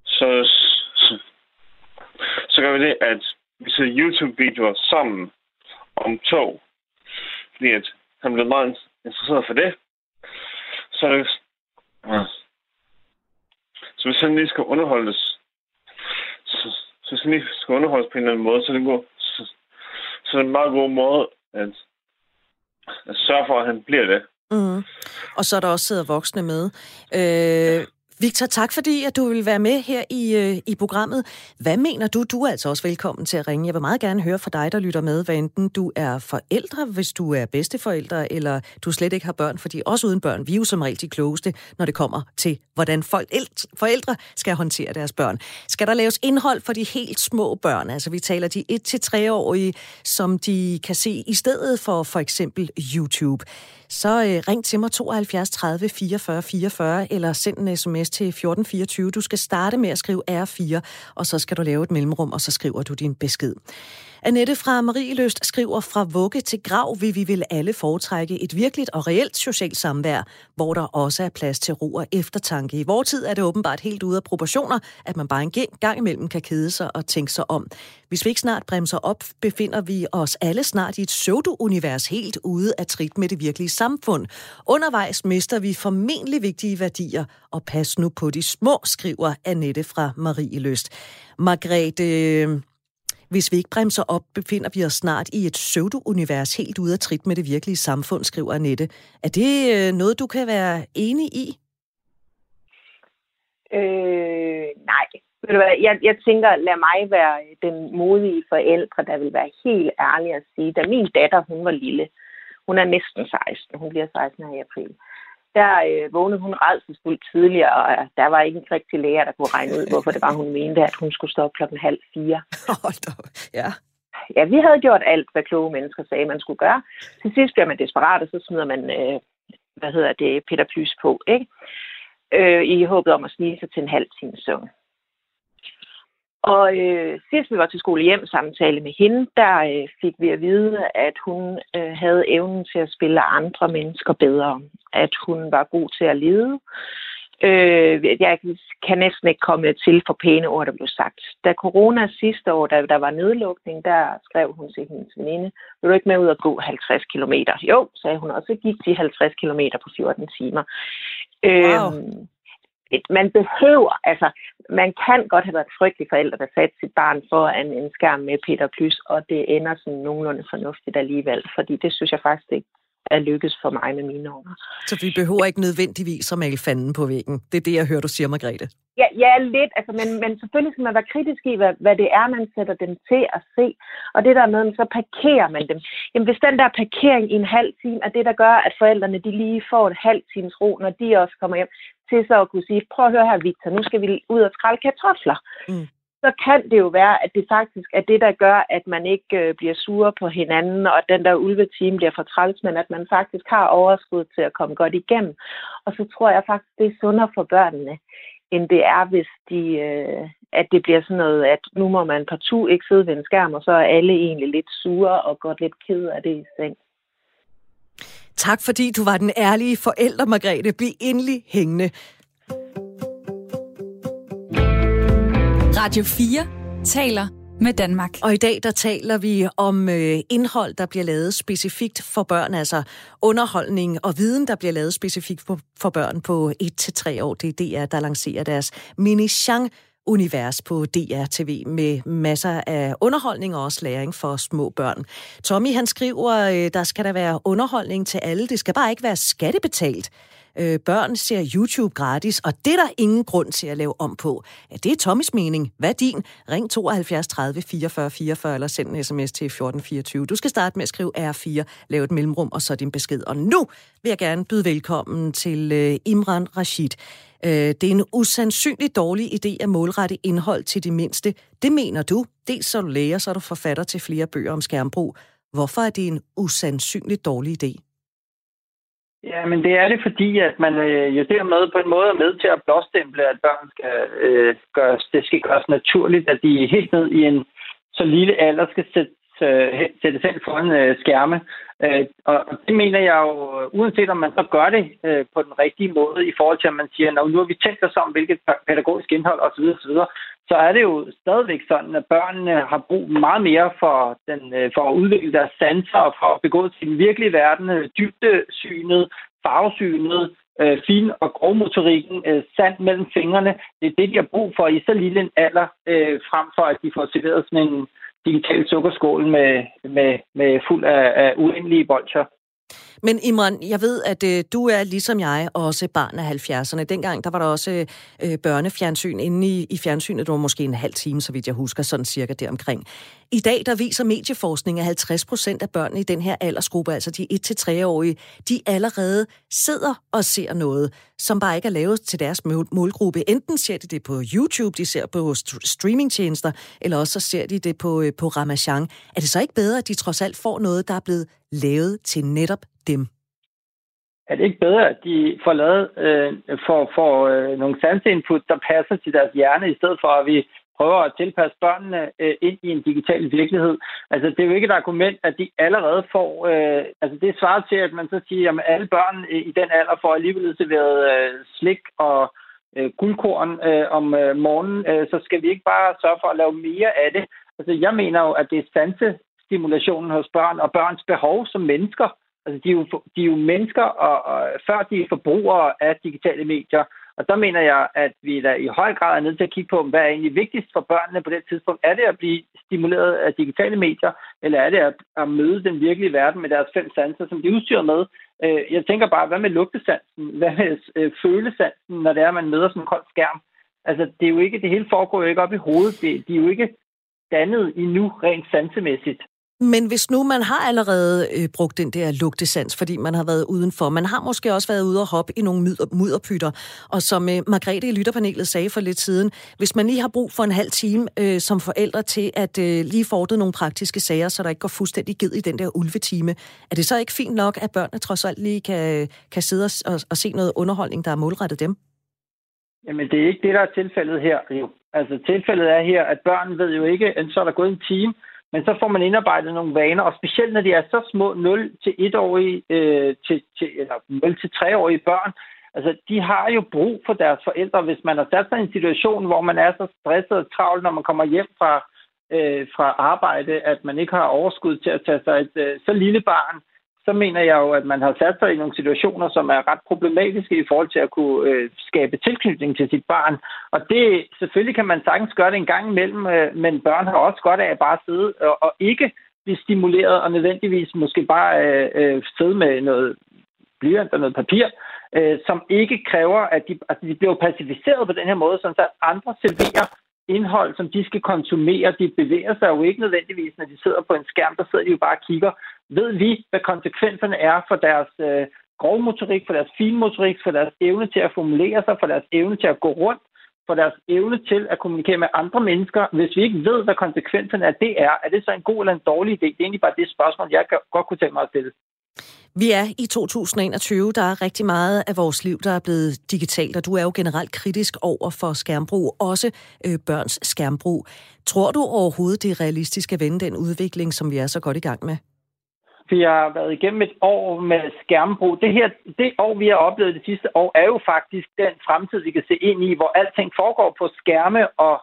så, så, så gør vi det, at vi ser YouTube-videoer sammen om tog. Fordi at han blev meget interesseret for det. Så er det... Så hvis han lige skal underholdes, så, så hvis han lige skal underholdes på en eller anden måde, så det går, så en meget god måde at, at sørge for, at han bliver det. Mm. Og så er der også sidder voksne med. Øh, Victor, tak fordi at du vil være med her i, øh, i programmet. Hvad mener du? Du er altså også velkommen til at ringe. Jeg vil meget gerne høre fra dig, der lytter med, hvad enten du er forældre, hvis du er bedsteforældre, eller du slet ikke har børn, fordi også uden børn, vi er jo som regel de klogeste, når det kommer til, hvordan forældre skal håndtere deres børn. Skal der laves indhold for de helt små børn? Altså vi taler de 1-3-årige, som de kan se i stedet for for eksempel YouTube så øh, ring til mig 72 30 44 44, eller send en sms til 1424. Du skal starte med at skrive R4, og så skal du lave et mellemrum, og så skriver du din besked. Annette fra Marieløst skriver, fra vugge til grav vil vi vil alle foretrække et virkeligt og reelt socialt samvær, hvor der også er plads til ro og eftertanke. I vores tid er det åbenbart helt ude af proportioner, at man bare en gang imellem kan kede sig og tænke sig om. Hvis vi ikke snart bremser op, befinder vi os alle snart i et pseudo-univers helt ude af trit med det virkelige samfund. Undervejs mister vi formentlig vigtige værdier, og pas nu på de små, skriver Annette fra Marieløst. Margrethe, hvis vi ikke bremser op, befinder vi os snart i et pseudo-univers helt ude af trit med det virkelige samfund, skriver Annette. Er det øh, noget, du kan være enig i? Øh, nej. Jeg, jeg tænker, lad mig være den modige forældre, der vil være helt ærlig at sige, da min datter, hun var lille, hun er næsten 16, hun bliver 16 her i april, øh, der øh, vågnede hun redselsfuldt tidligere, og øh, der var ikke en rigtig læger, der kunne regne ud, hvorfor det var, hun mente, at hun skulle stå op klokken halv fire. [laughs] ja. Ja, vi havde gjort alt, hvad kloge mennesker sagde, man skulle gøre. Til sidst bliver man desperat, og så smider man, øh, hvad hedder det, Peter Plys på, ikke? Øh, i håbet om at snige sig til en halv time søvn. Og øh, sidst vi var til skole hjem samtale med hende, der øh, fik vi at vide, at hun øh, havde evnen til at spille andre mennesker bedre. At hun var god til at lede. Øh, jeg kan næsten ikke komme til for pæne ord, der blev sagt. Da corona sidste år, da der var nedlukning, der skrev hun til hendes veninde, vil du ikke med ud og gå 50 km? Jo, sagde hun, og så gik de 50 km på 14 timer. Wow. Øh, man behøver, altså, man kan godt have været frygtelig forældre, der satte sit barn for en, en skærm med Peter Plys, og det ender sådan nogenlunde fornuftigt alligevel, fordi det synes jeg faktisk ikke, er lykkes for mig med mine unger. Så vi behøver ikke nødvendigvis at male fanden på væggen. Det er det, jeg hører, du siger, Margrethe. Ja, ja lidt, altså, men, men selvfølgelig skal man være kritisk i, hvad, hvad det er, man sætter dem til at se. Og det der med, så parkerer man dem. Jamen, hvis den der parkering i en halv time er det, der gør, at forældrene de lige får et halv times ro, når de også kommer hjem, til så at kunne sige, prøv at høre her, Victor, nu skal vi ud og skrælle kartofler. Mm så kan det jo være, at det faktisk er det, der gør, at man ikke øh, bliver sure på hinanden, og at den der ulvetime bliver for træls, men at man faktisk har overskud til at komme godt igennem. Og så tror jeg faktisk, det er sundere for børnene, end det er, hvis de, øh, at det bliver sådan noget, at nu må man partout ikke sidde ved en skærm, og så er alle egentlig lidt sure og godt lidt ked af det i seng. Tak fordi du var den ærlige forælder, Margrethe. Bliv endelig hængende. Radio 4 taler med Danmark. Og i dag der taler vi om øh, indhold, der bliver lavet specifikt for børn, altså underholdning og viden, der bliver lavet specifikt for, for børn på 1-3 år. Det er DR, der lancerer deres mini univers på DR-TV med masser af underholdning og også læring for små børn. Tommy han skriver, øh, der skal der være underholdning til alle. Det skal bare ikke være skattebetalt øh, børn ser YouTube gratis, og det er der ingen grund til at lave om på. Ja, det er Tommys mening. Hvad er din? Ring 72 30 44 44 eller send en sms til 1424. Du skal starte med at skrive R4, lave et mellemrum og så din besked. Og nu vil jeg gerne byde velkommen til øh, Imran Rashid. Øh, det er en usandsynlig dårlig idé at målrette indhold til de mindste. Det mener du. Dels så er du læger, så er du forfatter til flere bøger om skærmbrug. Hvorfor er det en usandsynlig dårlig idé? Ja, men det er det, fordi at man øh, jo dermed på en måde er med til at blåstemple, at børn skal øh, gøres, det skal gøres naturligt, at de helt ned i en så lille alder skal sætte, øh, sætte selv foran øh, skærme. Øh, og det mener jeg jo, uanset om man så gør det øh, på den rigtige måde, i forhold til at man siger, nu har vi tænkt os om, hvilket pædagogisk indhold osv., osv., så er det jo stadigvæk sådan, at børnene har brug meget mere for, den, øh, for at udvikle deres sanser og for at begå sin virkelige verden, øh, dybdesynet, farvesynet, øh, fin- og grovmotorikken, øh, sand mellem fingrene. Det er det, de har brug for i så lille en alder, øh, frem for at de får serveret sådan en digital sukkerskål med, med, med fuld af, af uendelige bolcher. Men Imran, jeg ved, at øh, du er ligesom jeg også barn af 70'erne. Dengang der var der også øh, øh, børnefjernsyn inde i, i fjernsynet. Det var måske en halv time, så vidt jeg husker, sådan cirka deromkring. I dag der viser medieforskning, at 50 procent af børnene i den her aldersgruppe, altså de 1-3-årige, de allerede sidder og ser noget, som bare ikke er lavet til deres målgruppe. Enten ser de det på YouTube, de ser på streamingtjenester, eller også så ser de det på, øh, på Ramachan. Er det så ikke bedre, at de trods alt får noget, der er blevet lavet til netop dem? Er det ikke bedre, at de får lavet øh, for, for øh, nogle sanseinput, der passer til deres hjerne, i stedet for at vi prøver at tilpasse børnene øh, ind i en digital virkelighed. Altså, det er jo ikke et argument, at de allerede får... Øh, altså, det svarer til, at man så siger, at alle børn øh, i den alder får alligevel serveret øh, slik og øh, guldkorn øh, om øh, morgenen, øh, så skal vi ikke bare sørge for at lave mere af det. Altså, jeg mener jo, at det er sanse stimulationen hos børn og børns behov som mennesker, Altså, de er jo, de er jo mennesker, og, og før de er forbrugere af digitale medier. Og der mener jeg, at vi da i høj grad er nødt til at kigge på, hvad er egentlig vigtigst for børnene på det tidspunkt. Er det at blive stimuleret af digitale medier, eller er det at, at møde den virkelige verden med deres fem sanser, som de er udstyret med? Øh, jeg tænker bare, hvad med lugtesansen? Hvad med øh, følesansen, når det er, at man møder sådan en kold skærm? Altså, det er jo ikke, det hele foregår jo ikke op i hovedet. Det, de er jo ikke dannet endnu rent sansemæssigt. Men hvis nu man har allerede øh, brugt den der lugtesans, fordi man har været udenfor, man har måske også været ude og hoppe i nogle mudder, mudderpytter, og som øh, Margrethe i lytterpanelet sagde for lidt siden, hvis man lige har brug for en halv time øh, som forældre til at øh, lige fordet nogle praktiske sager, så der ikke går fuldstændig ged i den der ulvetime, er det så ikke fint nok, at børnene trods alt lige kan, kan sidde og, og, og se noget underholdning, der er målrettet dem? Jamen, det er ikke det, der er tilfældet her, jo. Altså, tilfældet er her, at børn ved jo ikke, at så er der gået en time, men så får man indarbejdet nogle vaner, og specielt når de er så små 0 til 1-årige, øh, til, til, eller 0 til 3-årige børn, altså de har jo brug for deres forældre, hvis man har sat sig i en situation, hvor man er så stresset og travlt, når man kommer hjem fra, øh, fra arbejde, at man ikke har overskud til at tage sig et øh, så lille barn så mener jeg jo, at man har sat sig i nogle situationer, som er ret problematiske i forhold til at kunne øh, skabe tilknytning til sit barn. Og det selvfølgelig kan man sagtens gøre det en gang imellem, øh, men børn har også godt af at bare sidde og, og ikke blive stimuleret, og nødvendigvis måske bare øh, øh, sidde med noget blyant og noget papir, øh, som ikke kræver, at de, at de bliver pacificeret på den her måde, så andre serverer indhold, som de skal konsumere. De bevæger sig jo ikke nødvendigvis, når de sidder på en skærm, der sidder de jo bare og kigger. Ved vi, hvad konsekvenserne er for deres øh, grovmotorik, for deres finmotorik, for deres evne til at formulere sig, for deres evne til at gå rundt, for deres evne til at kommunikere med andre mennesker. Hvis vi ikke ved, hvad konsekvenserne af det er, er det så en god eller en dårlig idé? Det er egentlig bare det spørgsmål, jeg godt kunne tænke mig at stille. Vi er i 2021. Der er rigtig meget af vores liv, der er blevet digitalt, og du er jo generelt kritisk over for skærmbrug, også øh, børns skærmbrug. Tror du overhovedet, det er realistisk at vende den udvikling, som vi er så godt i gang med? Vi har været igennem et år med skærmbrug. Det her, det år, vi har oplevet det sidste år, er jo faktisk den fremtid, vi kan se ind i, hvor alting foregår på skærme, og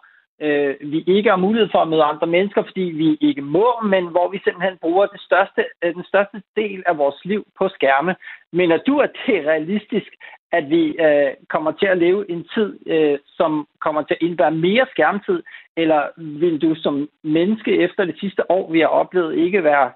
øh, vi ikke har mulighed for at møde andre mennesker, fordi vi ikke må, men hvor vi simpelthen bruger det største, øh, den største del af vores liv på skærme. Men at du, at det er realistisk, at vi øh, kommer til at leve en tid, øh, som kommer til at indebære mere skærmtid, eller vil du som menneske efter det sidste år, vi har oplevet, ikke være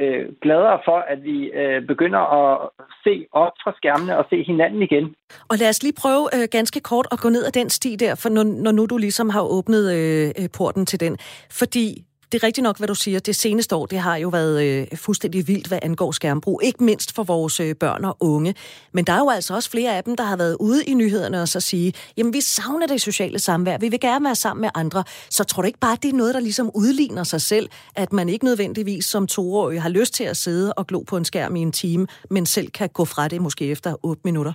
øh, gladere for, at vi øh, begynder at se op fra skærmene og se hinanden igen. Og lad os lige prøve øh, ganske kort at gå ned ad den sti der, for når, når nu du ligesom har åbnet øh, øh porten til den. Fordi det er rigtigt nok, hvad du siger. Det seneste år, det har jo været øh, fuldstændig vildt, hvad angår skærmbrug. Ikke mindst for vores øh, børn og unge. Men der er jo altså også flere af dem, der har været ude i nyhederne og så sige, jamen vi savner det sociale samvær, vi vil gerne være sammen med andre. Så tror du ikke bare, det er noget, der ligesom udligner sig selv, at man ikke nødvendigvis som toårig har lyst til at sidde og glo på en skærm i en time, men selv kan gå fra det måske efter 8 minutter?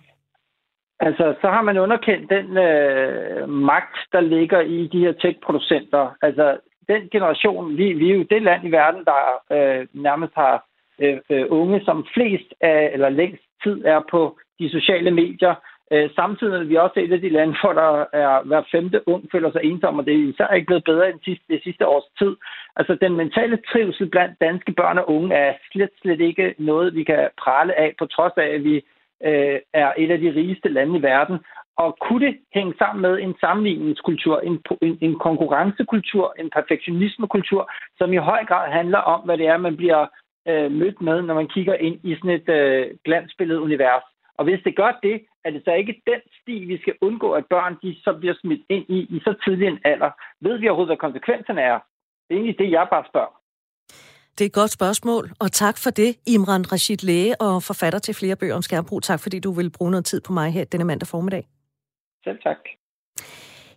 Altså, så har man underkendt den øh, magt, der ligger i de her tech-producenter. Altså, den generation, vi, vi er jo det land i verden, der øh, nærmest har øh, øh, unge, som flest af, eller længst tid er på de sociale medier. Øh, samtidig er vi også et af de lande, hvor der er hver femte ung føler sig ensom, og det er især ikke blevet bedre end sidste, det sidste års tid. Altså den mentale trivsel blandt danske børn og unge er slet, slet ikke noget, vi kan prale af, på trods af, at vi øh, er et af de rigeste lande i verden. Og kunne det hænge sammen med en sammenligningskultur, en, en, en konkurrencekultur, en perfektionismekultur, som i høj grad handler om, hvad det er, man bliver øh, mødt med, når man kigger ind i sådan et øh, glansbillede univers. Og hvis det gør det, er det så ikke den sti, vi skal undgå, at børn de så bliver smidt ind i i så tidlig en alder. Ved vi overhovedet, hvad konsekvenserne er? Det er egentlig det, jeg bare spørger. Det er et godt spørgsmål, og tak for det, Imran Rashid Læge og forfatter til flere bøger om skærmbrug. Tak fordi du vil bruge noget tid på mig her denne mandag formiddag. Selv tak.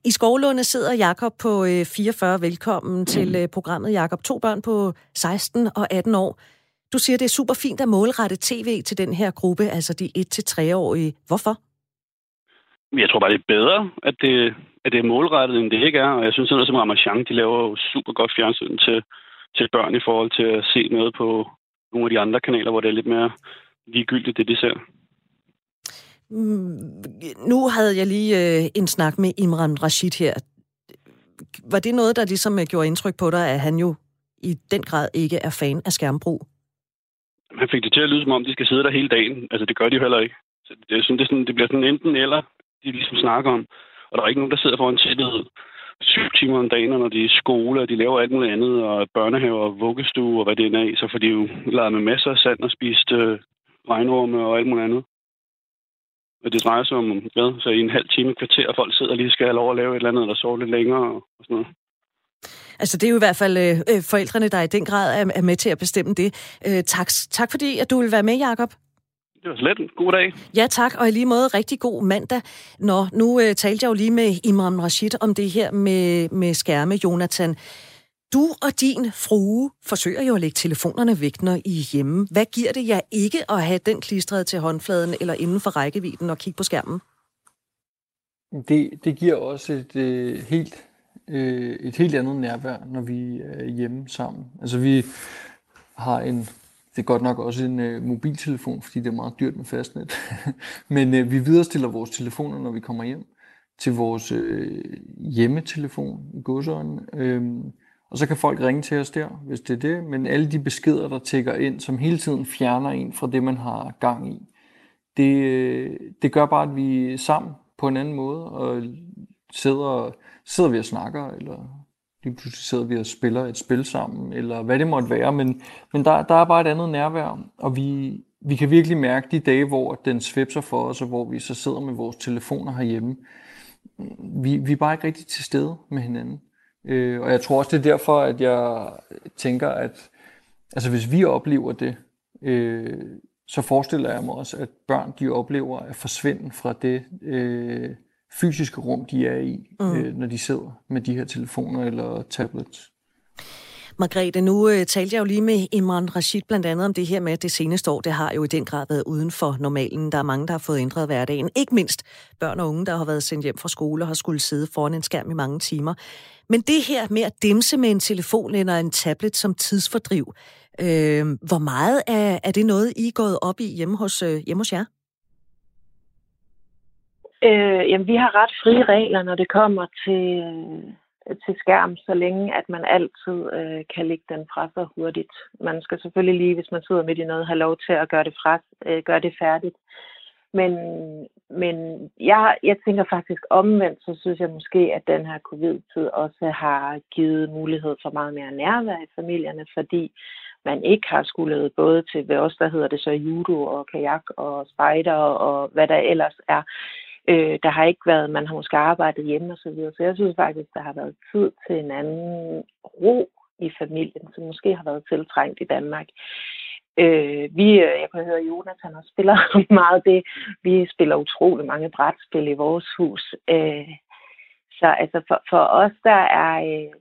I Skovlunde sidder Jakob på 44. Øh, Velkommen til øh, programmet, Jakob. To børn på 16 og 18 år. Du siger, det er super fint at målrette tv til den her gruppe, altså de 1-3-årige. Hvorfor? Jeg tror bare, det er bedre, at det, at det er målrettet, end det ikke er. Og jeg synes, at noget som Ramachan, de laver jo super godt fjernsyn til, til børn i forhold til at se noget på nogle af de andre kanaler, hvor det er lidt mere ligegyldigt, det de ser. Mm, nu havde jeg lige øh, en snak med Imran Rashid her. Var det noget, der ligesom øh, gjorde indtryk på dig, at han jo i den grad ikke er fan af skærmbrug? Han fik det til at lyde, som om de skal sidde der hele dagen. Altså, det gør de jo heller ikke. Så det, er sådan, det, er sådan, det bliver sådan enten eller, de ligesom snakker om. Og der er ikke nogen, der sidder foran tættet syv timer om dagen, når de er i skole, og de laver alt muligt andet, og børnehaver og vuggestue og hvad det end er så får de jo lavet med masser af sand og spist øh, regnorme og alt muligt andet. Og det drejer sig om, hvad, så i en halv time, kvarter, folk sidder og lige skal have lov at lave et eller andet, eller sove lidt længere og, og sådan noget. Altså, det er jo i hvert fald øh, øh, forældrene, der i den grad er, er med til at bestemme det. Øh, tak, tak fordi, at du vil være med, Jakob. Det var slet. God dag. Ja, tak. Og i lige måde rigtig god mandag. Nå, nu øh, talte jeg jo lige med Imran Rashid om det her med, med skærme, Jonathan. Du og din frue forsøger jo at lægge telefonerne væk, når I er hjemme. Hvad giver det jer ikke at have den klistret til håndfladen eller inden for rækkevidden og kigge på skærmen? Det, det giver også et, øh, helt, øh, et helt andet nærvær, når vi er hjemme sammen. Altså vi har en, det er godt nok også en øh, mobiltelefon, fordi det er meget dyrt med fastnet. [laughs] Men øh, vi viderestiller vores telefoner, når vi kommer hjem, til vores øh, hjemmetelefon i godsøjne. Øh, og så kan folk ringe til os der, hvis det er det. Men alle de beskeder, der tækker ind, som hele tiden fjerner en fra det, man har gang i, det, det gør bare, at vi er sammen på en anden måde, og sidder, sidder vi og snakker, eller lige pludselig sidder vi og spiller et spil sammen, eller hvad det måtte være, men, men der, der er bare et andet nærvær, og vi, vi kan virkelig mærke de dage, hvor den svipser for os, og hvor vi så sidder med vores telefoner herhjemme. Vi, vi er bare ikke rigtig til stede med hinanden. Øh, og jeg tror også, det er derfor, at jeg tænker, at altså, hvis vi oplever det, øh, så forestiller jeg mig også, at børn de oplever at forsvinde fra det øh, fysiske rum, de er i, mm. øh, når de sidder med de her telefoner eller tablets. Margrethe, nu øh, talte jeg jo lige med Imran Rashid blandt andet om det her med, at det seneste år, det har jo i den grad været uden for normalen. Der er mange, der har fået ændret hverdagen. Ikke mindst børn og unge, der har været sendt hjem fra skole og har skulle sidde foran en skærm i mange timer. Men det her med at dimse med en telefon eller en tablet som tidsfordriv, øh, hvor meget er, er det noget, I er gået op i hjemme hos, øh, hjemme hos jer? Øh, jamen, vi har ret frie regler, når det kommer til, øh, Øh, til skærm, så længe at man altid øh, kan lægge den fra sig hurtigt. Man skal selvfølgelig lige, hvis man sidder midt i noget, have lov til at gøre det, fra, øh, gøre det færdigt. Men, men jeg, jeg tænker faktisk omvendt, så synes jeg måske, at den her covid-tid også har givet mulighed for meget mere nærvær i familierne, fordi man ikke har skulle både til, hvad også der hedder det så, judo og kajak og spejder og hvad der ellers er. Øh, der har ikke været, man har måske arbejdet hjemme og så videre. Så jeg synes faktisk, der har været tid til en anden ro i familien, som måske har været tiltrængt i Danmark. Øh, vi, øh, jeg kan høre, Jonathan også spiller [laughs] meget det. Vi spiller utrolig mange brætspil i vores hus. Øh, så altså for, for os, der er øh,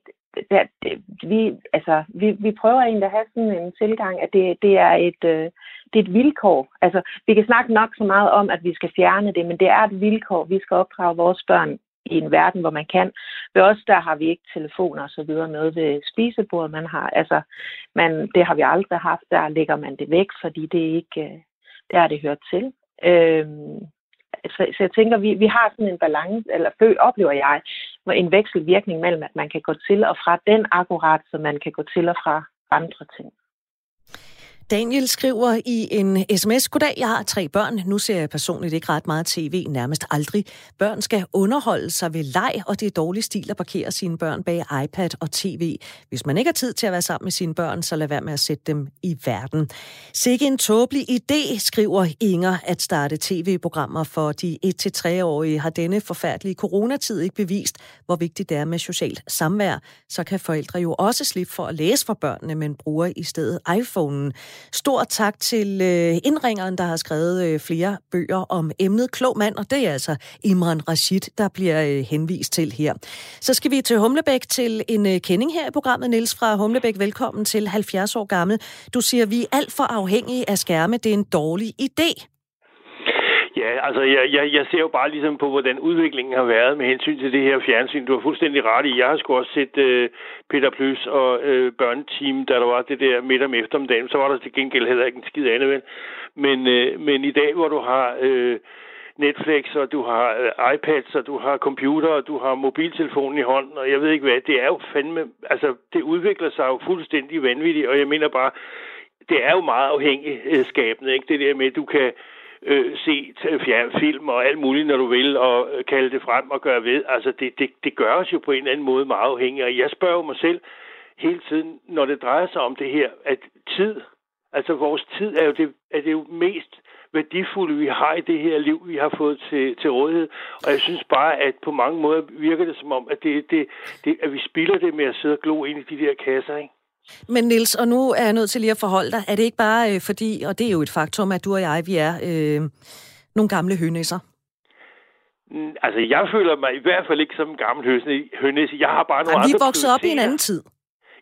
der, det, vi, altså, vi, vi prøver egentlig at have sådan en tilgang, at det, det, er et, øh, det er et vilkår. Altså, vi kan snakke nok så meget om, at vi skal fjerne det, men det er et vilkår. Vi skal opdrage vores børn i en verden, hvor man kan. Ved os, der har vi ikke telefoner og så videre med ved spisebordet. Man har, altså, man, det har vi aldrig haft. Der lægger man det væk, fordi det er ikke, øh, der det hører til. Øhm, så, så jeg tænker, vi, vi har sådan en balance, eller fø, oplever jeg, en vekselvirkning mellem, at man kan gå til og fra den akkurat, så man kan gå til og fra andre ting. Daniel skriver i en sms, Goddag, jeg har tre børn. Nu ser jeg personligt ikke ret meget tv, nærmest aldrig. Børn skal underholde sig ved leg, og det er dårlig stil at parkere sine børn bag iPad og tv. Hvis man ikke har tid til at være sammen med sine børn, så lad være med at sætte dem i verden. Sikke en tåbelig idé, skriver Inger, at starte tv-programmer for de 1-3-årige. Har denne forfærdelige coronatid ikke bevist, hvor vigtigt det er med socialt samvær? Så kan forældre jo også slippe for at læse for børnene, men bruger i stedet iPhonen. Stor tak til øh, indringeren, der har skrevet øh, flere bøger om emnet Klog mand, og det er altså Imran Rashid, der bliver øh, henvist til her. Så skal vi til Humlebæk til en øh, kending her i programmet. Niels fra Humlebæk, velkommen til 70 år gammel. Du siger, vi er alt for afhængige af skærme. Det er en dårlig idé. Ja, altså jeg, jeg, jeg ser jo bare ligesom på, hvordan udviklingen har været med hensyn til det her fjernsyn. Du har fuldstændig ret i. Jeg har sgu også set øh, Peter Plus og øh, børneteam, da der var det der midt om eftermiddagen. Så var der til gengæld heller ikke en skid andet, vel? Men, øh, men i dag, hvor du har... Øh, Netflix, og du har øh, iPads, og du har computer, og du har mobiltelefonen i hånden, og jeg ved ikke hvad. Det er jo fandme... Altså, det udvikler sig jo fuldstændig vanvittigt, og jeg mener bare, det er jo meget afhængigt skabende, ikke? Det der med, at du kan øh, se film og alt muligt, når du vil, og øh, kalde det frem og gøre ved. Altså, det, det, det gør os jo på en eller anden måde meget afhængige. Og jeg spørger mig selv hele tiden, når det drejer sig om det her, at tid, altså vores tid er jo det, er det jo mest værdifulde, vi har i det her liv, vi har fået til, til rådighed. Og jeg synes bare, at på mange måder virker det som om, at, det, det, det, at vi spilder det med at sidde og glo ind i de der kasser, ikke? Men Nils, og nu er jeg nødt til lige at forholde dig. Er det ikke bare øh, fordi, og det er jo et faktum, at du og jeg, vi er øh, nogle gamle hønæsser? Mm, altså, jeg føler mig i hvert fald ikke som en gammel hønæs. Jeg har bare nogle Jamen, andre vi er vokset op i en anden tid.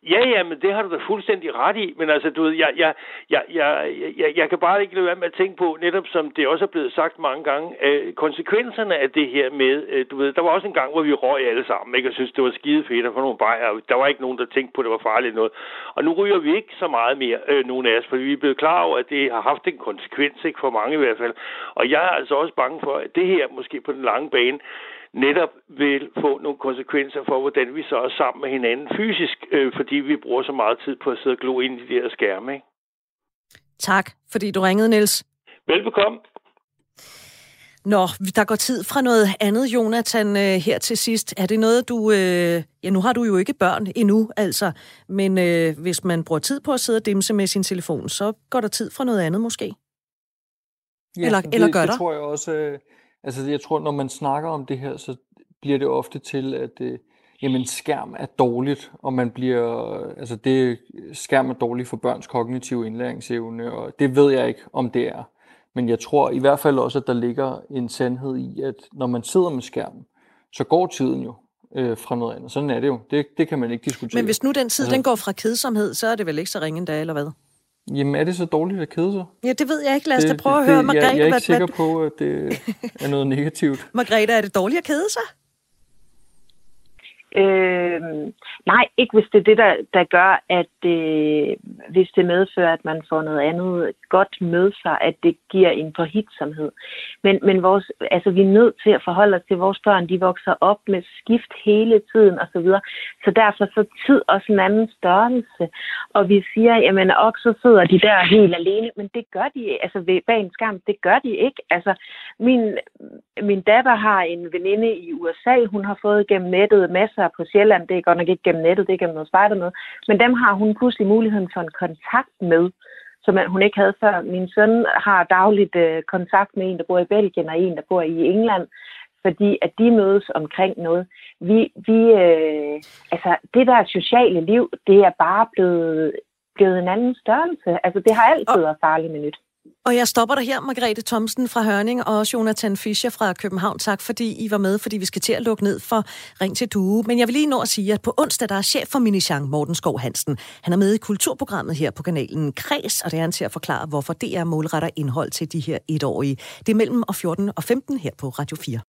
Ja, ja, men det har du da fuldstændig ret i. Men altså, du ved, jeg, jeg, jeg, jeg, jeg, jeg kan bare ikke lade være med at tænke på, netop som det også er blevet sagt mange gange, øh, konsekvenserne af det her med, øh, du ved, der var også en gang, hvor vi røg alle sammen, ikke? Jeg synes, det var skide fedt at få nogle bajer. Der var ikke nogen, der tænkte på, at det var farligt noget. Og nu ryger vi ikke så meget mere, øh, nogen af os, fordi vi er blevet klar over, at det har haft en konsekvens, ikke for mange i hvert fald. Og jeg er altså også bange for, at det her, måske på den lange bane, netop vil få nogle konsekvenser for, hvordan vi så er sammen med hinanden fysisk, øh, fordi vi bruger så meget tid på at sidde og glo ind i de her skærme. Ikke? Tak, fordi du ringede, Niels. Velbekomme. Nå, der går tid fra noget andet, Jonathan, øh, her til sidst. Er det noget, du... Øh, ja, nu har du jo ikke børn endnu, altså. Men øh, hvis man bruger tid på at sidde og dimse med sin telefon, så går der tid fra noget andet måske? Ja, eller, det, eller gør det der? tror jeg også. Øh, altså, jeg tror, når man snakker om det her, så bliver det ofte til, at øh, jamen, skærm er dårligt, og man bliver, altså det, skærm er dårligt for børns kognitive indlæringsevne, og det ved jeg ikke, om det er. Men jeg tror i hvert fald også, at der ligger en sandhed i, at når man sidder med skærmen, så går tiden jo øh, fra noget andet. Sådan er det jo. Det, det kan man ikke diskutere. Men hvis nu den tid, Altså- den går fra kedsomhed, så er det vel ikke så ringe endda, eller hvad? Jamen er det så dårligt at kede sig? Ja, det ved jeg ikke. Lad os da Det- prøve at det- høre, jeg, Margrethe. jeg er ikke hvad, sikker hvad, på, at det er noget negativt. [laughs] Margrethe, er det dårligt at kede sig? Øh, nej, ikke hvis det er det, der, der gør, at øh, hvis det medfører, at man får noget andet godt med sig, at det giver en forhitsomhed. Men, men vores, altså, vi er nødt til at forholde os til, at vores børn de vokser op med skift hele tiden osv. Så, videre. så derfor så tid også en anden størrelse. Og vi siger, jamen og så sidder de der helt alene, men det gør de, altså ved, bag en skam, det gør de ikke. Altså min, min datter har en veninde i USA, hun har fået gennem nettet masser på Sjælland, det er godt nok ikke gennem nettet, det er gennem noget spejder med, men dem har hun pludselig muligheden for en kontakt med, som hun ikke havde før. Min søn har dagligt øh, kontakt med en, der bor i Belgien, og en, der bor i England, fordi at de mødes omkring noget. Vi, vi øh, altså det der sociale liv, det er bare blevet, blevet en anden størrelse. Altså det har altid været farligt minut. Og jeg stopper dig her, Margrethe Thomsen fra Hørning og Jonathan Fischer fra København. Tak, fordi I var med, fordi vi skal til at lukke ned for Ring til Due. Men jeg vil lige nå at sige, at på onsdag der er chef for Minichang, Morten Skov Hansen. Han er med i kulturprogrammet her på kanalen Kreds, og det er han til at forklare, hvorfor det er målretter indhold til de her etårige. Det er mellem og 14 og 15 her på Radio 4.